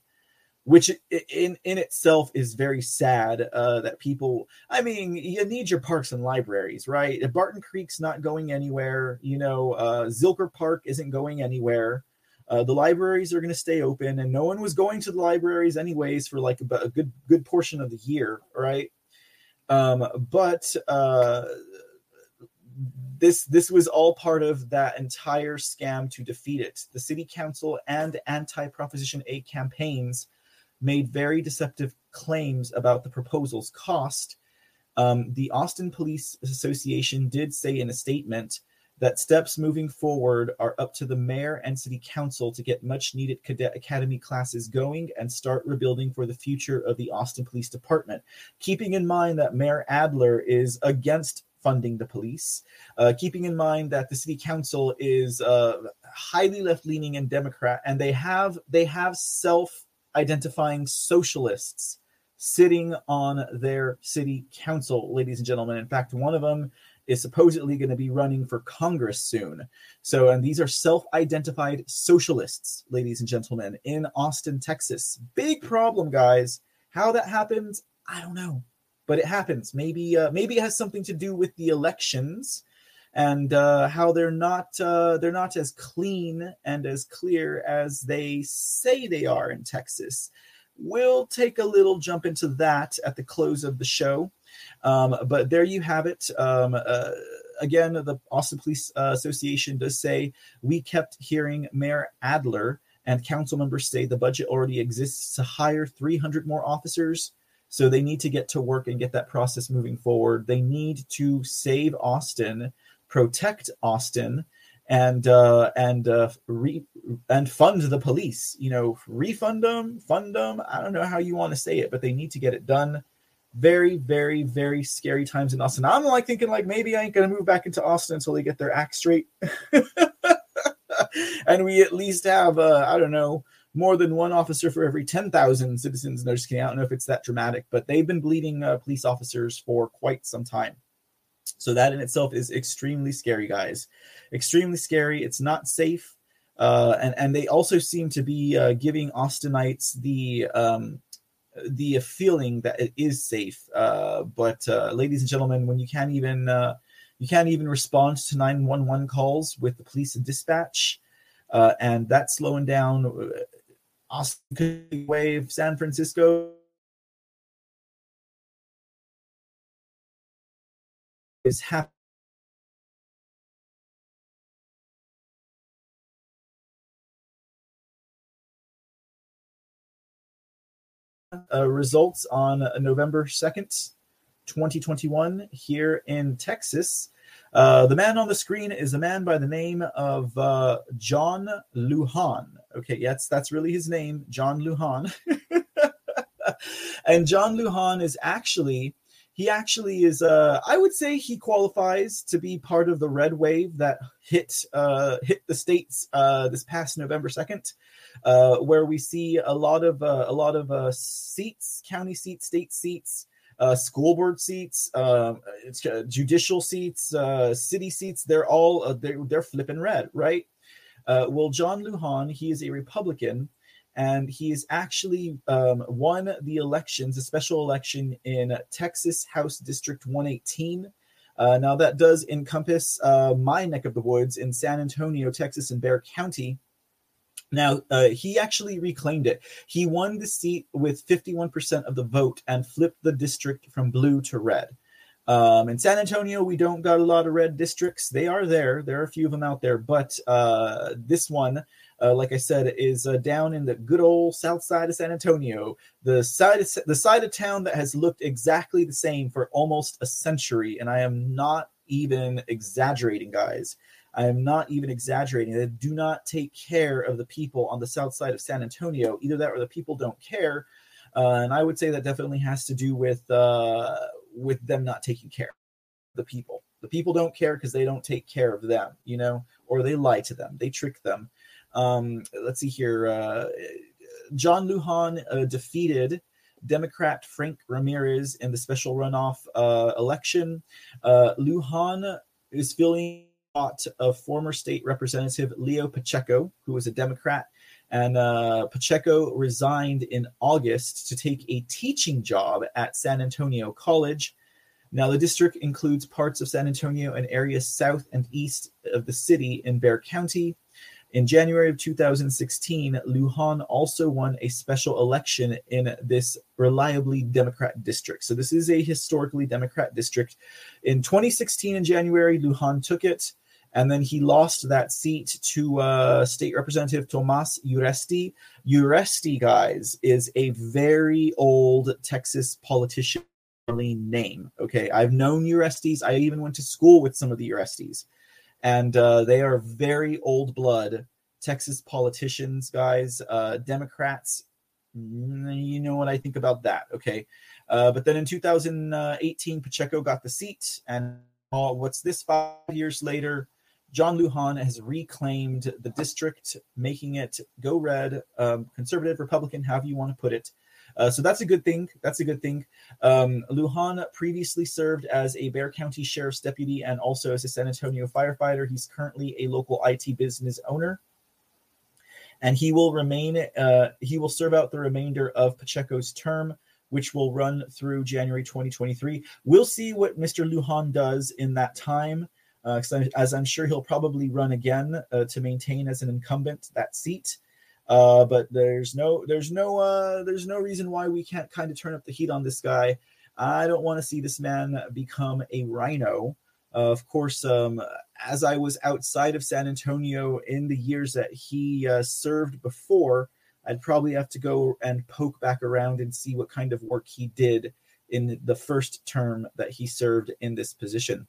which in in itself is very sad uh, that people. I mean, you need your parks and libraries, right? Barton Creek's not going anywhere, you know, uh, Zilker Park isn't going anywhere. Uh, the libraries are going to stay open, and no one was going to the libraries anyways for like a, a good good portion of the year, right? Um, but uh, this this was all part of that entire scam to defeat it. The city council and anti-Proposition A campaigns made very deceptive claims about the proposal's cost. Um, the Austin Police Association did say in a statement that steps moving forward are up to the mayor and city council to get much needed cadet academy classes going and start rebuilding for the future of the Austin Police Department. Keeping in mind that Mayor Adler is against funding the police, uh, keeping in mind that the city council is uh, highly left leaning and Democrat, and they have they have self identifying socialists sitting on their city council, ladies and gentlemen. In fact, one of them is supposedly going to be running for Congress soon. So, and these are self identified socialists, ladies and gentlemen, in Austin, Texas. Big problem, guys. How that happens, I don't know, but it happens. Maybe, uh, maybe it has something to do with the elections and uh, how they're not uh, they're not as clean and as clear as they say they are in Texas. We'll take a little jump into that at the close of the show. Um, but there you have it. Um, uh, again, the Austin Police uh, Association does say we kept hearing Mayor Adler and council members say the budget already exists to hire 300 more officers. So they need to get to work and get that process moving forward. They need to save Austin, protect Austin, and uh, and uh, re- and fund the police. You know, refund them, fund them. I don't know how you want to say it, but they need to get it done very, very, very scary times in Austin. I'm like thinking like maybe I ain't gonna move back into Austin until they get their act straight, and we at least have uh, I don't know more than one officer for every ten thousand citizens. No, just kidding. I don't know if it's that dramatic, but they've been bleeding uh, police officers for quite some time. So that in itself is extremely scary, guys. Extremely scary. It's not safe. Uh, and and they also seem to be uh, giving Austinites the um, the feeling that it is safe. Uh, but uh, ladies and gentlemen, when you can't even uh, you can't even respond to nine one one calls with the police and dispatch, uh, and that's slowing down Austin wave San Francisco is happening uh, results on November 2nd, 2021, here in Texas. Uh, the man on the screen is a man by the name of uh, John Lujan. Okay, yes, that's really his name, John Lujan. and John Lujan is actually he actually is uh i would say he qualifies to be part of the red wave that hit uh hit the states uh this past november 2nd uh, where we see a lot of uh, a lot of uh, seats, county seats, state seats, school board seats, um, judicial seats, city seats. They're all they're, they're flipping red, right? well, John Lujan, he is a Republican, and he has actually um, won the elections, a special election in Texas House District 118. Uh, now, that does encompass uh, my neck of the woods in San Antonio, Texas, and Bexar County. Now, uh, he actually reclaimed it. He won the seat with 51% of the vote and flipped the district from blue to red. Um, in San Antonio, we don't got a lot of red districts. They are there. There are a few of them out there, but uh, this one, uh, like I said, is uh, down in the good old south side of San Antonio, the side of, the side of town that has looked exactly the same for almost a century. And I am not even exaggerating, guys. I am not even exaggerating. They do not take care of the people on the south side of San Antonio. Either that or the people don't care. Uh, and I would say that definitely has to do with uh, with them not taking care of the people. The people don't care because they don't take care of them, you know, or they lie to them, they trick them. Um, let's see here. Uh, John Lujan uh, defeated Democrat Frank Ramirez in the special runoff uh, election. Uh, Lujan is feeling of former state representative Leo Pacheco, who was a Democrat. And uh, Pacheco resigned in August to take a teaching job at San Antonio College. Now, the district includes parts of San Antonio and areas south and east of the city in Bexar County. In January of 2016, Lujan also won a special election in this reliably Democrat district. So, this is a historically Democrat district. In 2016, in January, Lujan took it and then he lost that seat to uh, State Representative Tomas Uresti. Uresti, guys, is a very old Texas politician name. Okay, I've known Urestis. I even went to school with some of the Urestis, and uh, they are very old blood Texas politicians, guys. Uh, Democrats. Mm, you know what I think about that. Okay, uh, but then in 2018, Pacheco got the seat, and uh, what's this? Five years later John Lujan has reclaimed the district, making it go red, um, conservative, Republican, however you want to put it. Uh, so that's a good thing. That's a good thing. Um, Lujan previously served as a Bexar County Sheriff's deputy and also as a San Antonio firefighter. He's currently a local IT business owner. And he will remain, uh, he will serve out the remainder of Pacheco's term, which will run through January 2023. We'll see what Mr. Lujan does in that time uh, as I'm sure he'll probably run again uh, to maintain as an incumbent that seat. Uh, but there's no there's no uh, there's no reason why we can't kind of turn up the heat on this guy. I don't want to see this man become a RINO. of course, um, as I was outside of San Antonio in the years that he uh, served before, I'd probably have to go and poke back around and see what kind of work he did in the first term that he served in this position.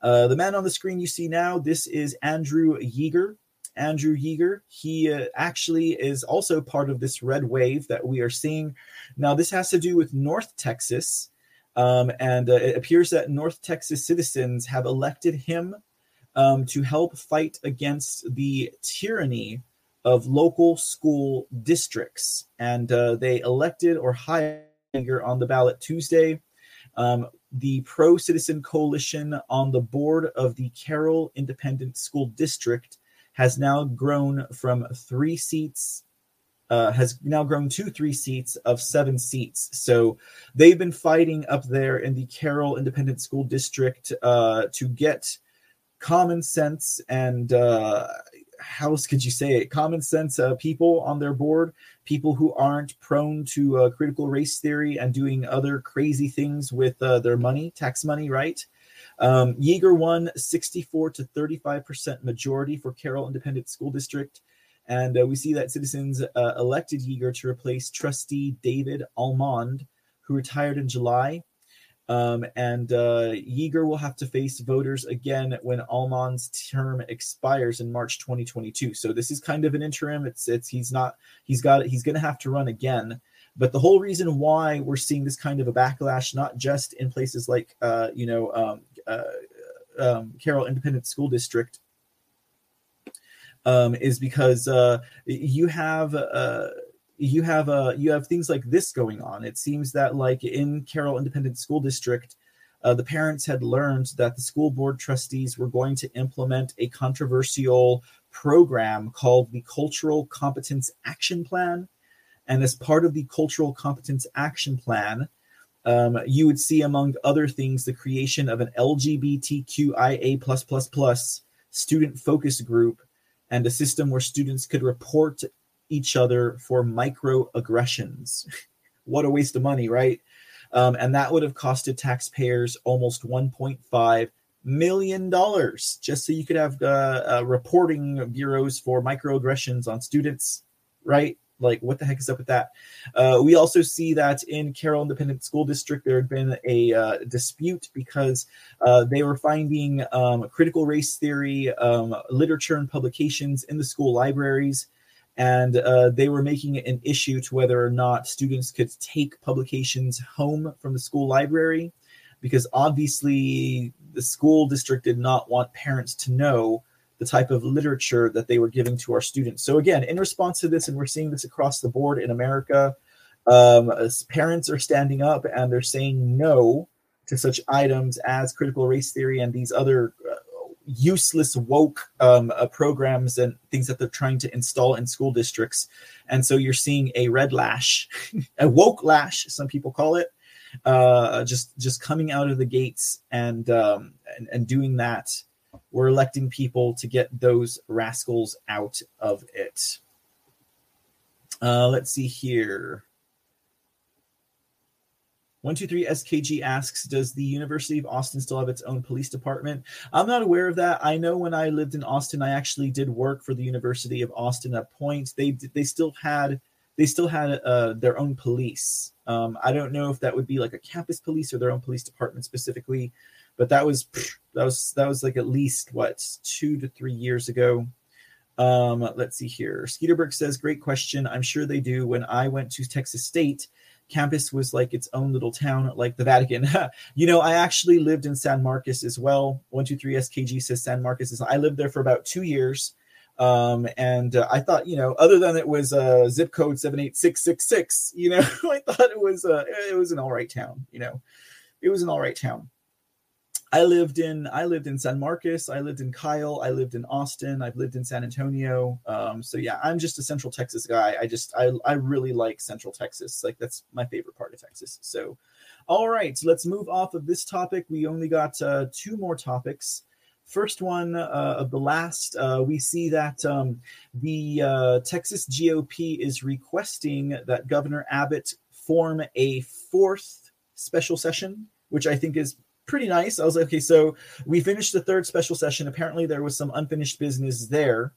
Uh, the man on the screen you see now, this is Andrew Yeager. Andrew Yeager, he uh, actually is also part of this red wave that we are seeing. Now, this has to do with North Texas. Um, and uh, it appears that North Texas citizens have elected him um, to help fight against the tyranny of local school districts. And uh, they elected or hired on the ballot Tuesday. Um, the Pro Citizen Coalition on the board of the Carroll Independent School District has now grown from three seats uh, has now grown to three seats of seven seats. So they've been fighting up there in the Carroll Independent School District uh, to get common sense and uh, how else could you say it? Common sense uh, people on their board, people who aren't prone to uh, critical race theory and doing other crazy things with uh, their money, tax money, right? Um, Yeager won 64 to 35% majority for Carroll Independent School District. And uh, we see that citizens uh, elected Yeager to replace trustee David Almond, who retired in July. Um, and uh, Yeager will have to face voters again when Almond's term expires in March 2022. So this is kind of an interim. It's it's he's not he's got he's going to have to run again. But the whole reason why we're seeing this kind of a backlash, not just in places like uh, you know um, uh, um, Carroll Independent School District, um, is because uh, you have uh, you have uh, you have things like this going on. It seems that like in Carroll Independent School District, uh, the parents had learned that the school board trustees were going to implement a controversial program called the Cultural Competence Action Plan, and as part of the Cultural Competence Action Plan. Um, you would see, among other things, the creation of an LGBTQIA student focus group and a system where students could report each other for microaggressions. what a waste of money, right? Um, and that would have costed taxpayers almost 1.5 million dollars just so you could have uh, uh, reporting bureaus for microaggressions on students, right? Like, what the heck is up with that? Uh, we also see that in Carroll Independent School District, there had been a uh, dispute because uh, they were finding um, critical race theory um, literature and publications in the school libraries. And uh, they were making an issue to whether or not students could take publications home from the school library, because obviously the school district did not want parents to know the type of literature that they were giving to our students. So again, in response to this, and we're seeing this across the board in America, um, parents are standing up and they're saying no to such items as critical race theory and these other uh, useless woke um, uh, programs and things that they're trying to install in school districts. And so you're seeing a red lash, a woke lash, some people call it, uh, just just coming out of the gates and um, and, and doing that we're electing people to get those rascals out of it. Uh, let's see here. 123 SKG asks Does the University of Austin still have its own police department? I'm not aware of that. I know when I lived in Austin, I actually did work for the University of Austin at points. They they still had they still had uh, their own police. Um, I don't know if that would be like a campus police or their own police department specifically but that was that was that was like at least what two to three years ago. Um, let's see here. Skeeterberg says, "Great question. I'm sure they do. When I went to Texas State, campus was like its own little town, like the Vatican. you know, I actually lived in San Marcos as well. One two three SKG says San Marcos is. I lived there for about two years." Um, and uh, I thought, you know, other than it was a uh, zip code seven eight six six six, you know, I thought it was uh, it was an all right town. You know, it was an all right town. I lived in I lived in San Marcos, I lived in Kyle, I lived in Austin, I've lived in San Antonio. Um, so yeah, I'm just a Central Texas guy. I just I I really like Central Texas. Like that's my favorite part of Texas. So, all right, let's move off of this topic. We only got uh, two more topics. First one uh, of the last, uh, we see that um, the uh, Texas GOP is requesting that Governor Abbott form a fourth special session, which I think is pretty nice. I was like, okay, so we finished the third special session. Apparently, there was some unfinished business there.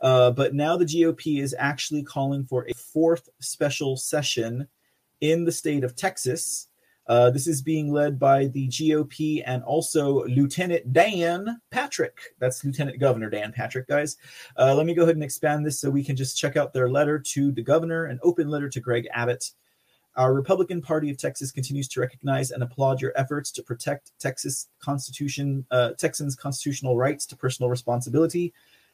Uh, but now the GOP is actually calling for a fourth special session in the state of Texas. Uh, this is being led by the GOP and also Lieutenant Dan Patrick. That's Lieutenant Governor Dan Patrick, guys. Uh, let me go ahead and expand this so we can just check out their letter to the governor, an open letter to Greg Abbott. Our Republican Party of Texas continues to recognize and applaud your efforts to protect Texas Constitution, uh, Texans' constitutional rights to personal responsibility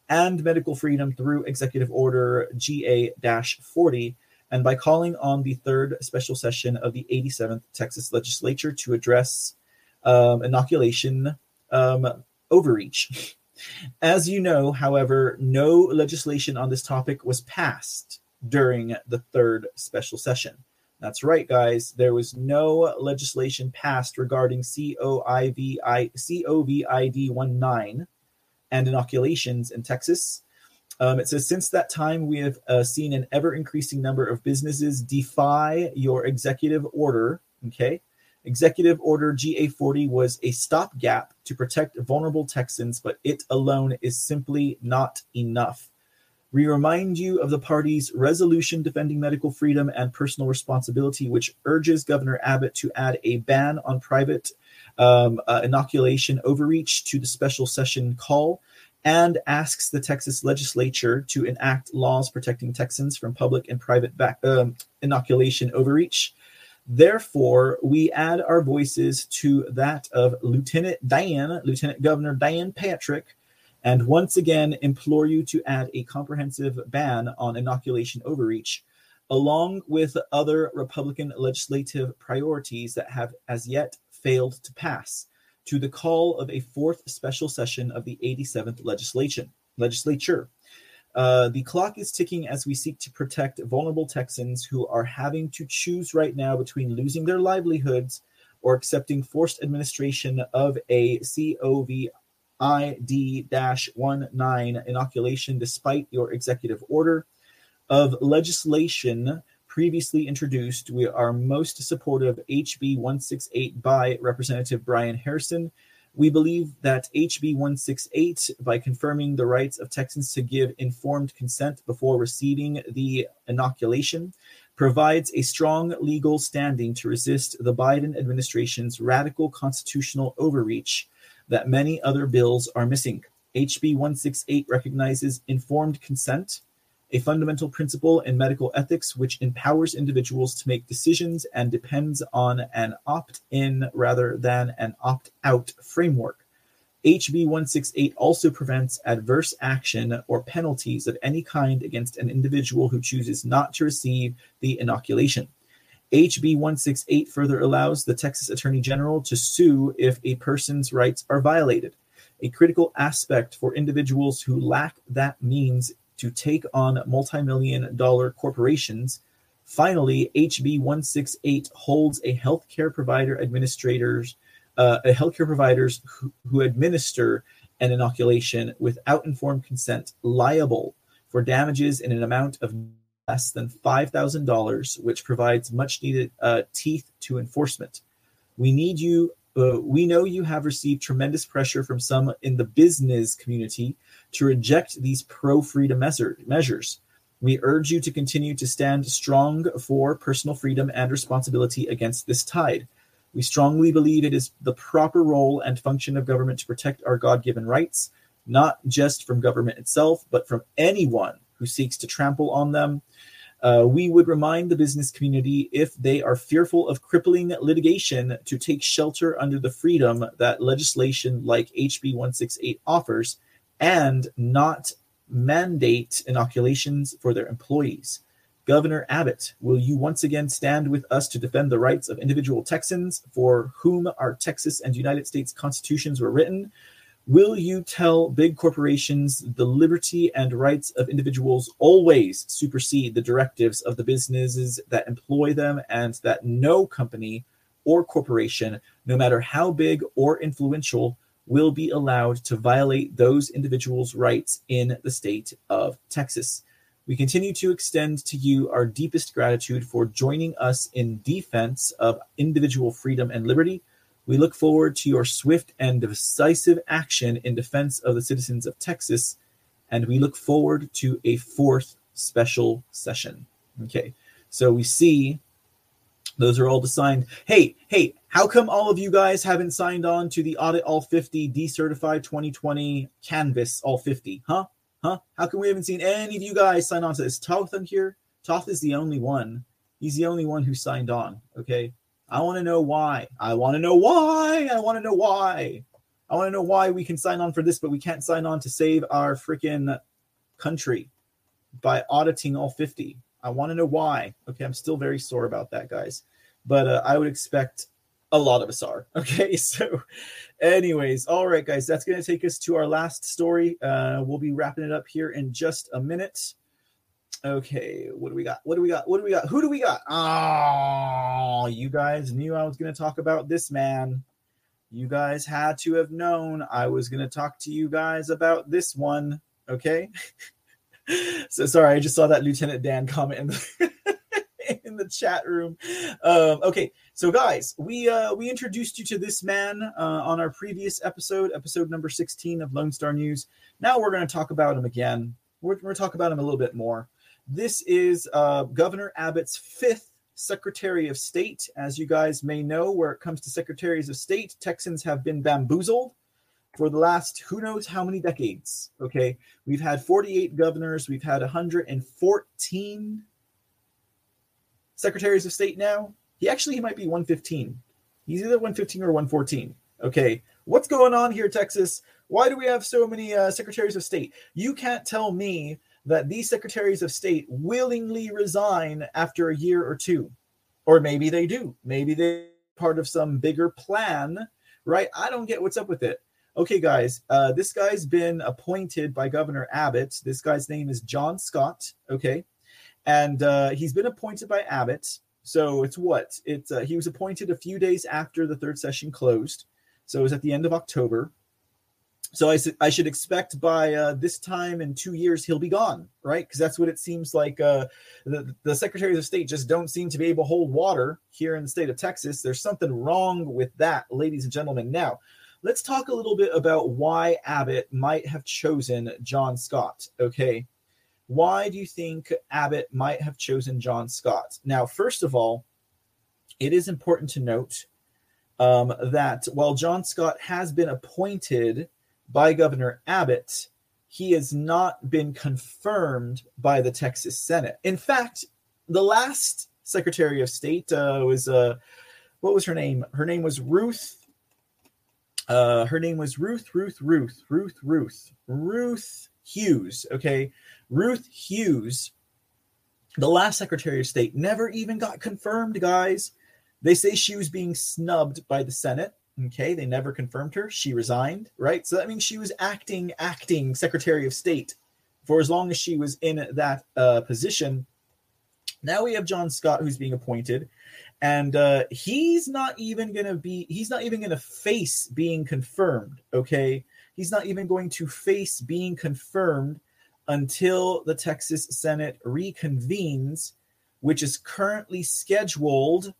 and medical freedom through Executive Order GA-40, and by calling on the third special session of the 87th Texas Legislature to address um, inoculation um, overreach. As you know, however, no legislation on this topic was passed during the third special session. That's right, guys. There was no legislation passed regarding COVID 19 and inoculations in Texas. Um, it says, since that time, we have uh, seen an ever increasing number of businesses defy your executive order. Okay. Executive Order GA 40 was a stopgap to protect vulnerable Texans, but it alone is simply not enough. We remind you of the party's resolution defending medical freedom and personal responsibility, which urges Governor Abbott to add a ban on private um, uh, inoculation overreach to the special session call and asks the Texas legislature to enact laws protecting Texans from public and private um, inoculation overreach. Therefore, we add our voices to that of Lieutenant Dan, Lieutenant Governor Dan Patrick, and once again implore you to add a comprehensive ban on inoculation overreach, along with other Republican legislative priorities that have as yet failed to pass, to the call of a fourth special session of the 87th legislation, legislature. Uh, the clock is ticking as we seek to protect vulnerable Texans who are having to choose right now between losing their livelihoods or accepting forced administration of a COVID ID 19 inoculation despite your executive order. Of legislation previously introduced, we are most supportive of HB 168 by Representative Brian Harrison. We believe that HB 168, by confirming the rights of Texans to give informed consent before receiving the inoculation, provides a strong legal standing to resist the Biden administration's radical constitutional overreach that many other bills are missing. HB 168 recognizes informed consent, a fundamental principle in medical ethics which empowers individuals to make decisions and depends on an opt in rather than an opt out framework. HB 168 also prevents adverse action or penalties of any kind against an individual who chooses not to receive the inoculation. HB 168 further allows the Texas Attorney General to sue if a person's rights are violated, a critical aspect for individuals who lack that means to take on multi-million dollar corporations. Finally, HB 168 holds a healthcare provider administrators, uh, a healthcare providers who, who administer an inoculation without informed consent liable for damages in an amount of less than $5,000, which provides much needed uh, teeth to enforcement. We need you. Uh, we know you have received tremendous pressure from some in the business community to reject these pro freedom measures. We urge you to continue to stand strong for personal freedom and responsibility against this tide. We strongly believe it is the proper role and function of government to protect our God given rights, not just from government itself, but from anyone who seeks to trample on them. Uh, we would remind the business community if they are fearful of crippling litigation to take shelter under the freedom that legislation like HB 168 offers and not mandate inoculations for their employees. Governor Abbott, will you once again stand with us to defend the rights of individual Texans for whom our Texas and United States constitutions were written? Will you tell big corporations the liberty and rights of individuals always supersede the directives of the businesses that employ them, and that no company or corporation, no matter how big or influential, will be allowed to violate those individuals' rights in the state of Texas? We continue to extend to you our deepest gratitude for joining us in defense of individual freedom and liberty we look forward to your swift and decisive action in defense of the citizens of Texas, and we look forward to a fourth special session. Okay, so we see those are all signed. Hey, hey, how come all of you guys haven't signed on to the Audit All 50 Decertified 2020 Canvas All 50? Huh? Huh? How come we haven't seen any of you guys sign on to this? Toth here? Toth is the only one. He's the only one who signed on. Okay. I want to know why. I want to know why. I want to know why. I want to know why we can sign on for this, but we can't sign on to save our freaking country by auditing all 50. I want to know why. Okay, I'm still very sore about that, guys. But uh, I would expect A lot of us are. Okay. So, anyways, all right, guys, that's going to take us to our last story. Uh, we'll be wrapping it up here in just a minute. Okay, what do we got? What do we got? What do we got? Who do we got? Oh, you guys knew I was going to talk about this man. You guys had to have known I was going to talk to you guys about this one. Okay. so sorry, I just saw that Lieutenant Dan comment in the, in the chat room. Um, okay, so guys, we uh, we introduced you to this man uh, on our previous episode, episode number sixteen of Lone Star News. Now we're going to talk about him again. We're, we're going to talk about him a little bit more. This is uh, Governor Abbott's fifth Secretary of State. As you guys may know, where it comes to secretaries of state, Texans have been bamboozled for the last who knows how many decades. Okay, we've had 48 governors, we've had 114 secretaries of state now. He actually he might be 115. He's either 115 or 114. Okay, what's going on here, Texas? Why do we have so many uh, secretaries of state? You can't tell me that these secretaries of state willingly resign after a year or two. Or maybe they do. Maybe they're part of some bigger plan, right? I don't get what's up with it. Okay, guys, uh, this guy's been appointed by Governor Abbott. This guy's name is John Scott. Okay. And uh, he's been appointed by Abbott. So it's what? It's uh, he was appointed a few days after the third session closed. So it was at the end of October so I, I should expect by uh, this time in two years he'll be gone, right? Because that's what it seems like. Uh, the, the secretaries of state just don't seem to be able to hold water here in the state of Texas. There's something wrong with that, ladies and gentlemen. Now, let's talk a little bit about why Abbott might have chosen John Scott. Okay, why do you think Abbott might have chosen John Scott? Now, first of all, it is important to note um, that while John Scott has been appointed by Governor Abbott, he has not been confirmed by the Texas Senate. In fact, the last Secretary of State uh, was uh, what was her name? Her name was Ruth. Uh, her name was Ruth, Ruth, Ruth, Ruth, Ruth, Ruth Hughes. Okay, Ruth Hughes, the last Secretary of State, never even got confirmed, guys. They say she was being snubbed by the Senate. Okay, they never confirmed her. She resigned, right? So that means she was acting, acting Secretary of State for as long as she was in that uh, position. Now we have John Scott who's being appointed, and uh, he's not even to be, he's not even to face being confirmed. Okay, he's not even going to face being confirmed until the Texas Senate reconvenes, which is currently scheduled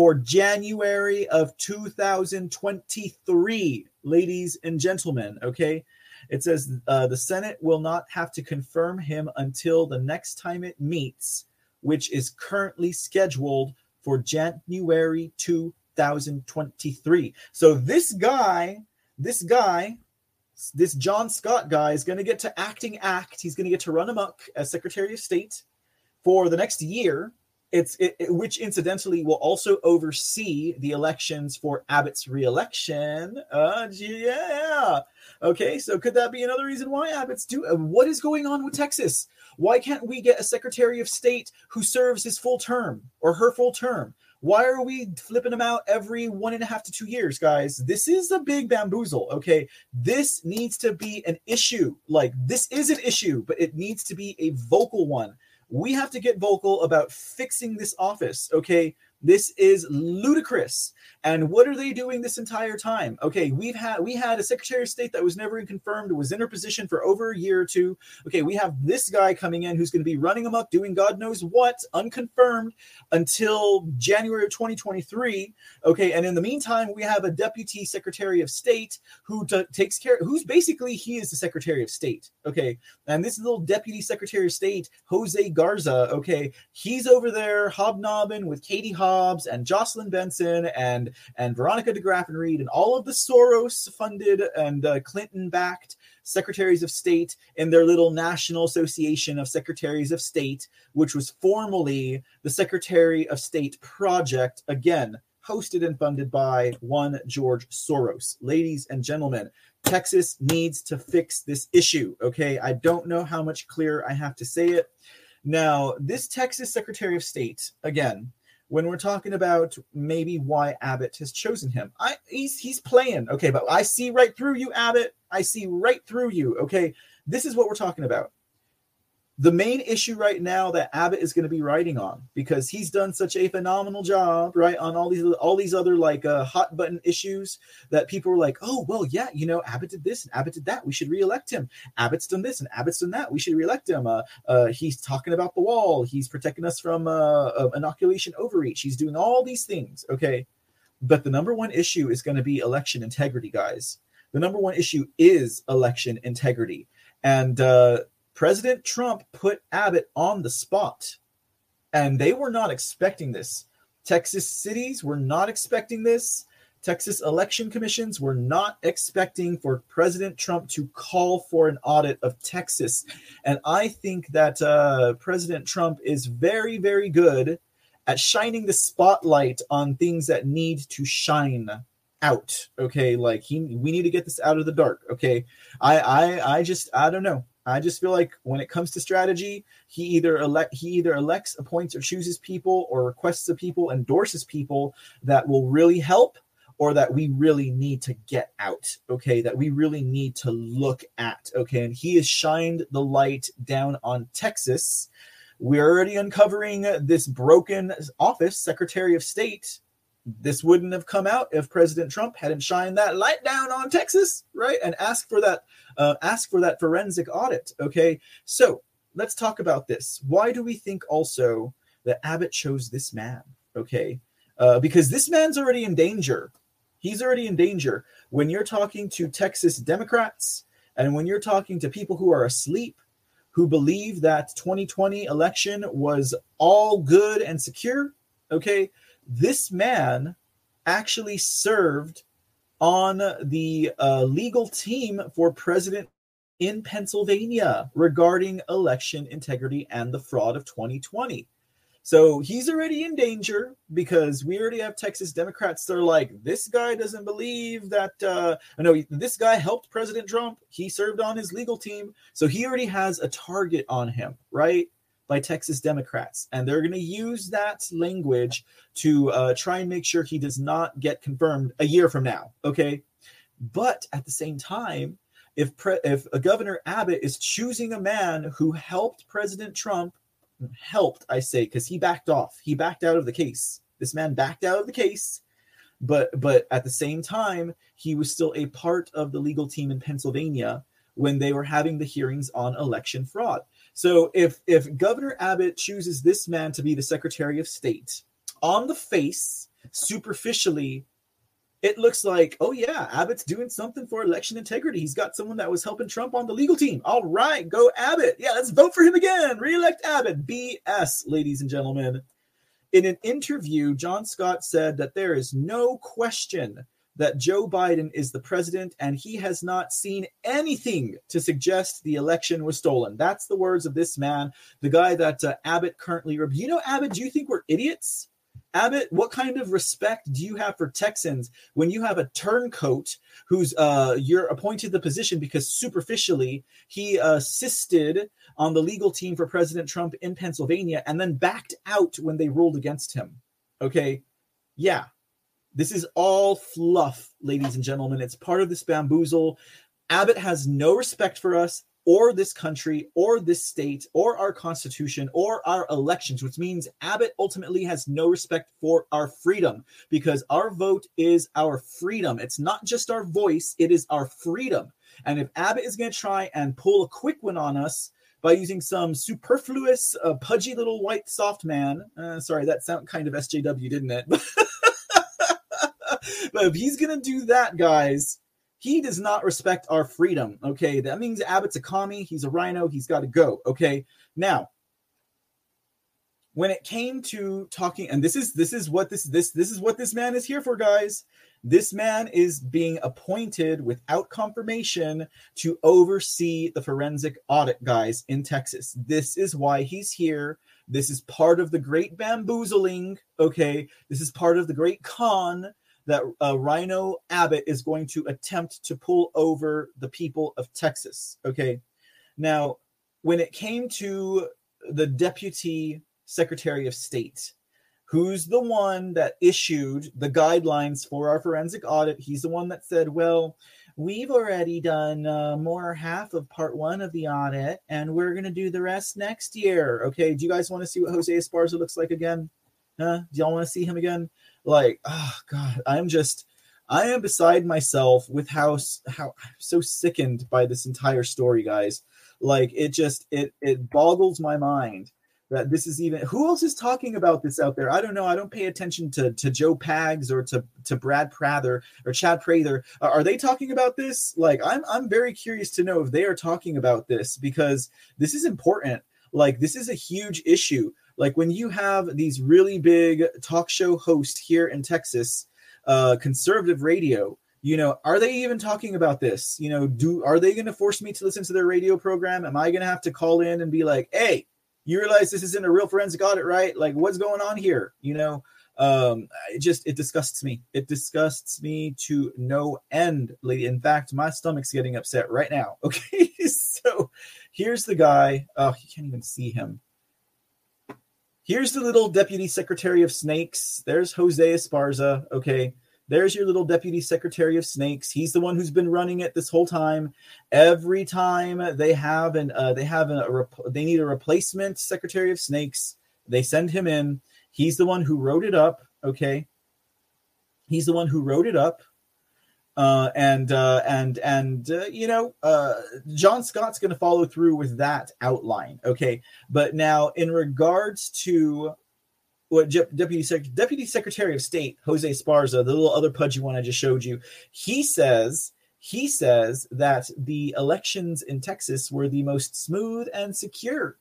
for January of 2023, ladies and gentlemen. Okay. It says uh, the Senate will not have to confirm him until the next time it meets, which is currently scheduled for January 2023. So this guy, this guy, this John Scott guy is going to get to acting act. He's going to get to run amok as Secretary of State for the next year it's it, it, which incidentally will also oversee the elections for Abbott's reelection. Uh, yeah. Okay, so could that be another reason why Abbott's do? Uh, what is going on with Texas? Why can't we get a Secretary of State who serves his full term or her full term? Why are we flipping them out every one and a half to two years, guys? This is a big bamboozle. Okay, this needs to be an issue. Like this is an issue, but it needs to be a vocal one we have to get vocal about fixing this office. Okay. This is ludicrous. And what are they doing this entire time? Okay, we've had we had a Secretary of State that was never confirmed, was in her position for over a year or two. Okay, we have this guy coming in who's going to be running up, doing God knows what, unconfirmed until January of 2023. Okay, and in the meantime, we have a Deputy Secretary of State who t- takes care, who's basically he is the Secretary of State. Okay, and this little Deputy Secretary of State, Jose Garza. Okay, he's over there hobnobbing with Katie Hobbs and Jocelyn Benson and and Veronica Degraffenreid and all of the Soros funded and uh, Clinton backed secretaries of state in their little National Association of Secretaries of State, which was formerly the Secretary of State Project, again, hosted and funded by one George Soros. Ladies and gentlemen, Texas needs to fix this issue. Okay. I don't know how much clearer I have to say it. Now, this Texas Secretary of State, again, when we're talking about maybe why Abbott has chosen him. I he's he's playing, okay, but I see right through you, Abbott. I see right through you. Okay. This is what we're talking about the main issue right now that Abbott is going to be writing on because he's done such a phenomenal job, right, on all these all these other like uh, hot button issues that people were like, oh well, yeah, you know, Abbott did this and Abbott did that, we should reelect him. Abbott's done this and Abbott's done that, we should reelect him. Uh, uh, he's talking about the wall, he's protecting us from uh, inoculation overreach, he's doing all these things, okay. But the number one issue is going to be election integrity, guys. The number one issue is election integrity, and uh, President Trump put Abbott on the spot, and they were not expecting this. Texas cities were not expecting this. Texas election commissions were not expecting for President Trump to call for an audit of Texas. And I think that uh, President Trump is very, very good at shining the spotlight on things that need to shine out. Okay, like he, we need to get this out of the dark. Okay, I, I, I just, I don't know. I just feel like when it comes to strategy, he either elect he either elects, appoints, or chooses people, or requests of people, endorses people that will really help, or that we really need to get out. Okay, that we really need to look at. Okay, and he has shined the light down on Texas. We're already uncovering this broken office, Secretary of State, this wouldn't have come out if President Trump hadn't shined that light down on Texas, right? And asked for that, uh, ask for that forensic audit. Okay, so let's talk about this. Why do we think also that Abbott chose this man? Okay, uh, because this man's already in danger. He's already in danger. When you're talking to Texas Democrats and when you're talking to people who are asleep, who believe that 2020 election was all good and secure, okay, this man actually served on the uh, legal team for president in Pennsylvania regarding election integrity and the fraud of 2020. So he's already in danger because we already have Texas Democrats that are like, this guy doesn't believe that. Uh, no, this guy helped President Trump. He served on his legal team. So he already has a target on him, right? By Texas Democrats. And they're going to use that language to uh, try and make sure he does not get confirmed a year from now. Okay. But at the same time, if, pre- if a Governor Abbott is choosing a man who helped President Trump, helped, I say, because he backed off, he backed out of the case. This man backed out of the case but but at the same time he was still a part of the legal team in Pennsylvania when they were having the hearings on election fraud. So if if Governor Abbott chooses this man to be the Secretary of State, on the face, superficially, it looks like, oh yeah, Abbott's doing something for election integrity. He's got someone that was helping Trump on the legal team. All right, go Abbott. Yeah, let's vote for him again. Reelect Abbott. BS, ladies and gentlemen. In an interview, John Scott said that there is no question that Joe Biden is the president and he has not seen anything to suggest the election was stolen. That's the words of this man, the guy that uh, Abbott currently. You know, Abbott, do you think we're idiots? Abbott, what kind of respect do you have for Texans when you have a turncoat who's uh, you're appointed the position because superficially he assisted on the legal team for President Trump in Pennsylvania and then backed out when they ruled against him? Okay, yeah, this is all fluff, ladies and gentlemen. It's part of this bamboozle. Abbott has no respect for us or this country or this state or our constitution or our elections, which means Abbott ultimately has no respect for our freedom because our vote is our freedom. It's not just our voice, it is our freedom. And if Abbott is going to try and pull a quick one on us, by using some superfluous, uh, pudgy little white soft man. Uh, sorry, that sounded kind of SJW, didn't it? but if he's gonna do that, guys, he does not respect our freedom. Okay, that means Abbott's a commie. He's a RINO. He's got to go. Okay, now when it came to talking, and this is this is what this this this is what this man is here for, guys. This man is being appointed without confirmation to oversee the forensic audit, guys, in Texas. This is why he's here. This is part of the great bamboozling. Okay, this is part of the great con that uh, RINO Abbott is going to attempt to pull over the people of Texas. Okay. Now, when it came to the deputy secretary of state, who's the one that issued the guidelines for our forensic audit. He's the one that said, well, we've already done uh, more half of part one of the audit, and we're going to do the rest next year. Okay, do you guys want to see what Jose Esparza looks like again? Huh? Do y'all want to see him again? Like, oh God, I'm just, I am beside myself with how how I'm so sickened by this entire story, guys. Like, it just it it boggles my mind that this is even who else is talking about this out there? I don't know. I don't pay attention to to Joe Pags or to to Brad Prather or Chad Prather. Are they talking about this? Like I'm I'm very curious to know if they are talking about this because this is important. Like this is a huge issue. Like when you have these really big talk show hosts here in Texas, uh, conservative radio, you know are they even talking about this you know do are they going to force me to listen to their radio program am i going to have to call in and be like hey you realize this isn't a real forensic audit, right? Like, what's going on here? You know, um, it just it disgusts me. It disgusts me to no end, lady. In fact, my stomach's getting upset right now. Okay, so here's the guy. Oh, you can't even see him. Here's the little deputy secretary of snakes. There's Jose Esparza. Okay, there's your little deputy secretary of snakes. He's the one who's been running it this whole time. Every time they have an uh, they have a, rep- they need a replacement secretary of snakes, they send him in. He's the one who wrote it up. Okay, he's the one who wrote it up. Uh, and uh, and and uh, you know, uh, John Scott's going to follow through with that outline. Okay, but now in regards to what Deputy Sec- Deputy Secretary of State Jose Esparza, the little other pudgy one I just showed you, he says he says that the elections in Texas were the most smooth and secure.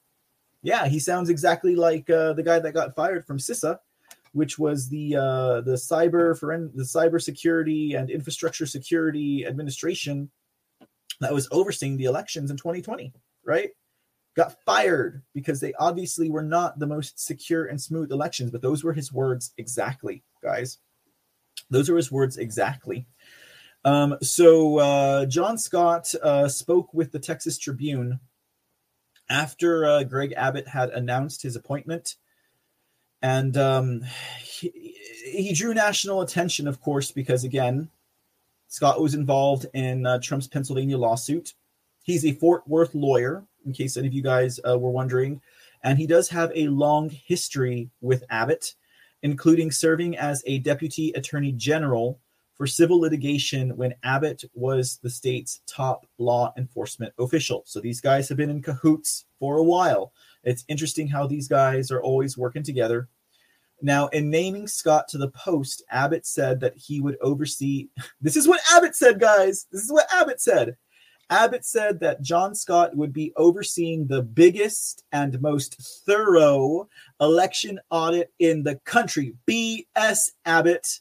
Yeah, he sounds exactly like uh, the guy that got fired from CISA, which was the uh, the cyber for the cyber security and infrastructure security administration that was overseeing the elections in 2020. Right? got fired because they obviously were not the most secure and smooth elections. But those were his words exactly, guys. Those are his words exactly. Um, so uh, John Scott uh, spoke with the Texas Tribune after uh, Greg Abbott had announced his appointment. And um, he, he, drew national attention, of course, because again, Scott was involved in uh, Trump's Pennsylvania lawsuit. He's a Fort Worth lawyer, in case any of you guys uh, were wondering. And he does have a long history with Abbott, including serving as a deputy attorney general for civil litigation when Abbott was the state's top law enforcement official. So these guys have been in cahoots for a while. It's interesting how these guys are always working together. Now, in naming Scott to the post, Abbott said that he would oversee. This is what Abbott said, guys. This is what Abbott said. Abbott said that John Scott would be overseeing the biggest and most thorough election audit in the country. BS Abbott.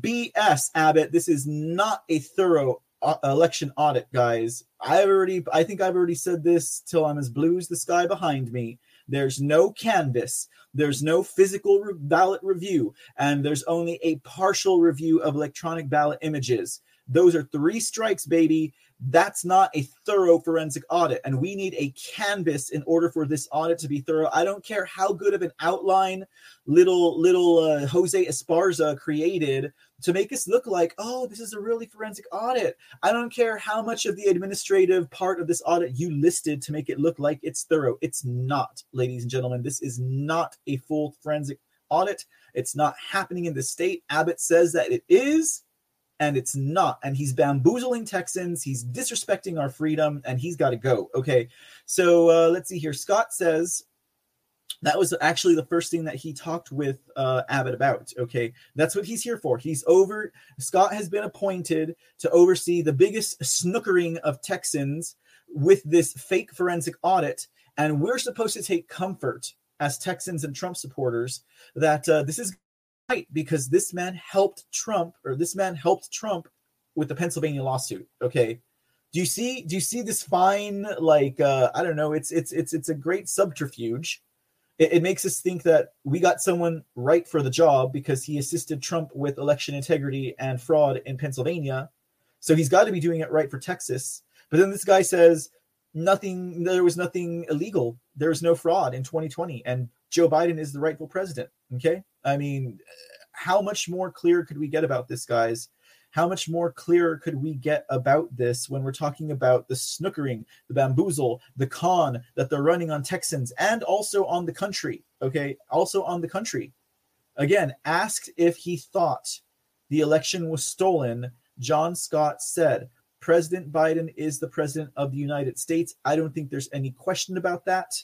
BS Abbott. This is not a thorough election audit, guys. I've already, I think I've already said this till I'm as blue as the sky behind me. There's no canvas, there's no physical re- ballot review, and there's only a partial review of electronic ballot images. Those are three strikes, baby. That's not a thorough forensic audit. And we need a canvas in order for this audit to be thorough. I don't care how good of an outline little little uh, Jose Esparza created to make us look like, oh, this is a really forensic audit. I don't care how much of the administrative part of this audit you listed to make it look like it's thorough. It's not, ladies and gentlemen. This is not a full forensic audit. It's not happening in the state. Abbott says that it is and it's not. And he's bamboozling Texans. He's disrespecting our freedom, and he's got to go. Okay, so uh, let's see here. Scott says that was actually the first thing that he talked with uh, Abbott about. Okay, that's what he's here for. He's over. Scott has been appointed to oversee the biggest snookering of Texans with this fake forensic audit, and we're supposed to take comfort as Texans and Trump supporters that uh, this is right because this man helped Trump or this man helped Trump with the Pennsylvania lawsuit. Okay. Do you see do you see this fine like uh I don't know, it's it's it's it's a great subterfuge. It, it makes us think that we got someone right for the job because he assisted Trump with election integrity and fraud in Pennsylvania. So he's got to be doing it right for Texas. But then this guy says nothing there was nothing illegal There was no fraud in 2020 and Joe Biden is the rightful president. Okay. I mean, how much more clear could we get about this, guys? How much more clear could we get about this when we're talking about the snookering, the bamboozle, the con that they're running on Texans and also on the country? Okay. Also on the country. Again, asked if he thought the election was stolen, John Scott said, President Biden is the president of the United States. I don't think there's any question about that.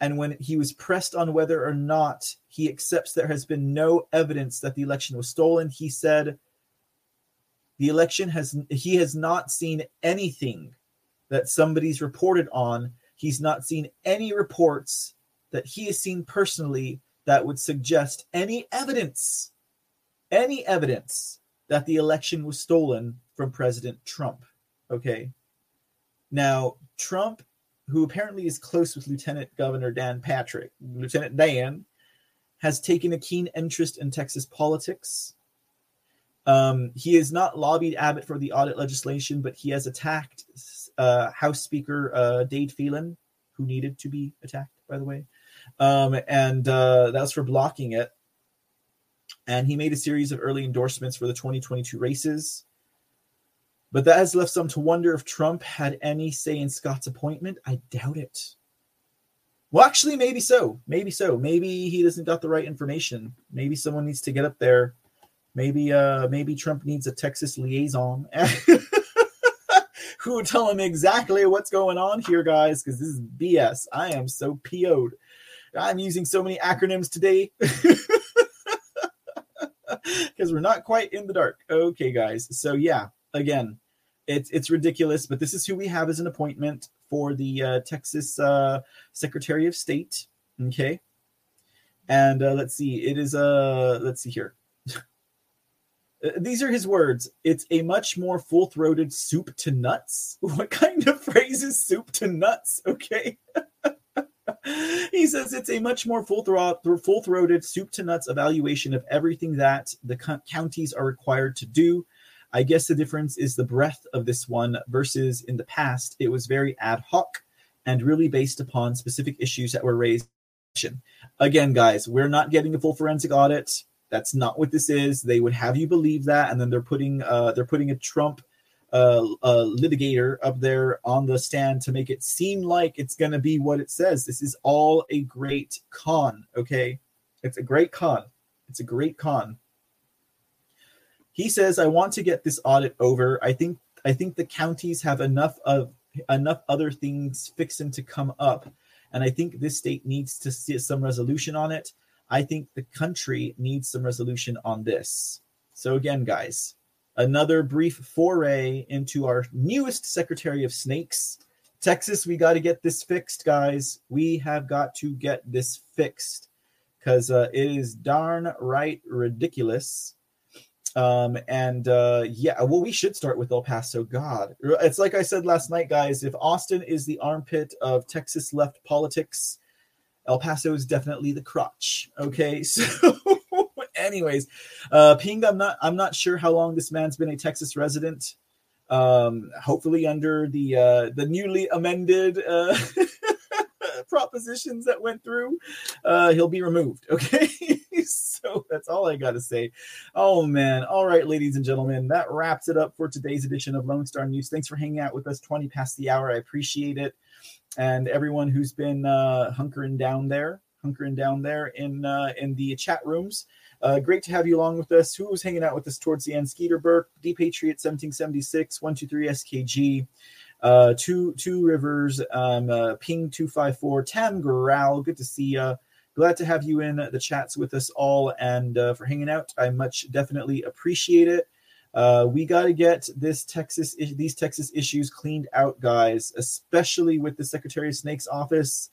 And when he was pressed on whether or not he accepts there has been no evidence that the election was stolen, he said, the election has, he has not seen anything that somebody's reported on. He's not seen any reports that he has seen personally that would suggest any evidence, any evidence that the election was stolen from President Trump. Okay. Now, Trump, who apparently is close with Lieutenant Governor Dan Patrick, Lieutenant Dan, has taken a keen interest in Texas politics. Um, he has not lobbied Abbott for the audit legislation, but he has attacked uh, House Speaker uh, Dade Phelan, who needed to be attacked, by the way. Um, and uh, that's for blocking it. And he made a series of early endorsements for the 2022 races. But that has left some to wonder if Trump had any say in Scott's appointment. I doubt it. Well, actually, maybe so. Maybe so. Maybe he doesn't got the right information. Maybe someone needs to get up there. Maybe uh maybe Trump needs a Texas liaison who would tell him exactly what's going on here, guys, because this is BS. I am so PO'd. I'm using so many acronyms today. Because we're not quite in the dark. Okay, guys. So yeah, again, it's it's ridiculous, but this is who we have as an appointment for the uh, Texas uh, Secretary of State. Okay, and uh, let's see, it is uh let's see here. Uh, these are his words. It's a much more full-throated soup to nuts. What kind of phrase is soup to nuts? Okay. he says it's a much more full full-throated soup to nuts evaluation of everything that the co- counties are required to do I guess the difference is the breadth of this one versus in the past, it was very ad hoc and really based upon specific issues that were raised. Again, guys, we're not getting a full forensic audit. That's not what this is. They would have you believe that, and then they're putting uh, they're putting a Trump uh, uh, litigator up there on the stand to make it seem like it's going to be what it says. This is all a great con. Okay, it's a great con. It's a great con he says, "I want to get this audit over. I think I think the counties have enough of enough other things fixing to come up, and I think this state needs to see some resolution on it. I think the country needs some resolution on this. So again, guys, another brief foray into our newest Secretary of Snakes, Texas. We got to get this fixed, guys. We have got to get this fixed because uh, it is darn right ridiculous um, and uh, yeah, well, we should start with El Paso. God, it's like I said last night, guys. If Austin is the armpit of Texas left politics, El Paso is definitely the crotch. Okay, so anyways, uh, Ping, I'm not I'm not sure how long this man's been a Texas resident. Um, hopefully under the uh, the newly amended uh, propositions that went through, uh, he'll be removed. Okay. so that's all I got to say. Oh, man. All right, ladies and gentlemen, that wraps it up for today's edition of Lone Star News. Thanks for hanging out with us 20 past the hour. I appreciate it. And everyone who's been uh, hunkering down there, hunkering down there in uh, in the chat rooms. Uh, great to have you along with us. Who was hanging out with us towards the end? Skeeter Burke, D Patriot 1776, 123 SKG, uh, two two rivers, um, uh, Ping 254, Tam Growl. Good to see you glad to have you in the chats with us all and uh, for hanging out. I much definitely appreciate it. Uh, we got to get this Texas these Texas issues cleaned out, guys, especially with the Secretary of Snake's office.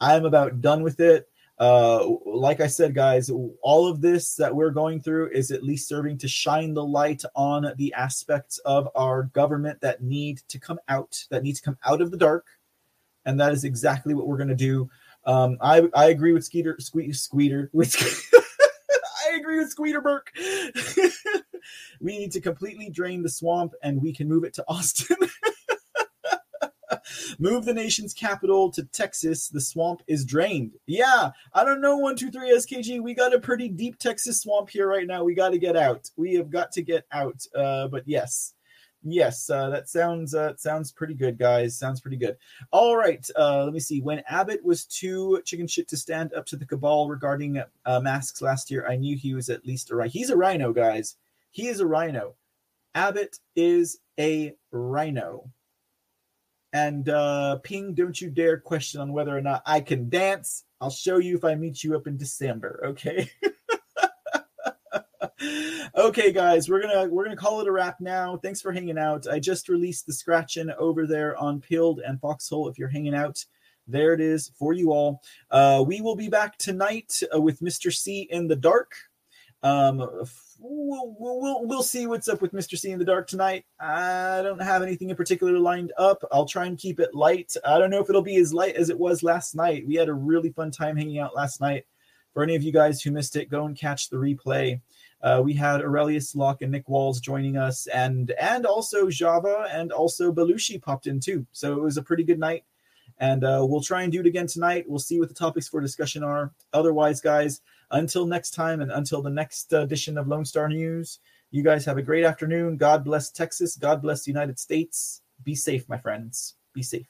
I'm about done with it. Uh, like I said, guys, all of this that we're going through is at least serving to shine the light on the aspects of our government that need to come out, that need to come out of the dark. And that is exactly what we're going to do. Um, I I agree with Skeeter Sque- Squeeter with I agree with Squeeter Burke. we need to completely drain the swamp and we can move it to Austin. Move the nation's capital to Texas. The swamp is drained. Yeah, I don't know. One, two, three, SKG. We got a pretty deep Texas swamp here right now. We got to get out. We have got to get out. Uh, but yes, yes, uh, that sounds uh, sounds pretty good, guys. Sounds pretty good. All right, uh, let me see. When Abbott was too chicken shit to stand up to the cabal regarding uh, masks last year, I knew he was at least a RINO. He's a RINO, guys. He is a RINO. Abbott is a RINO. And uh, Ping, don't you dare question on whether or not I can dance. I'll show you if I meet you up in December. Okay. okay, guys, we're gonna we're gonna call it a wrap now. Thanks for hanging out. I just released the scratching over there on Pilled and Foxhole. If you're hanging out, there it is for you all. Uh, we will be back tonight uh, with Mr. C in the dark. Um, we'll, we'll we'll see what's up with Mr. C in the dark tonight. I don't have anything in particular lined up. I'll try and keep it light. I don't know if it'll be as light as it was last night. We had a really fun time hanging out last night. For any of you guys who missed it, go and catch the replay. Uh, we had Aurelius Locke and Nick Walls joining us, and and also Java and also Belushi popped in too. So it was a pretty good night, and uh, we'll try and do it again tonight. We'll see what the topics for discussion are. Otherwise, guys, until next time and until the next edition of Lone Star News, you guys have a great afternoon. God bless Texas. God bless the United States. Be safe, my friends. Be safe.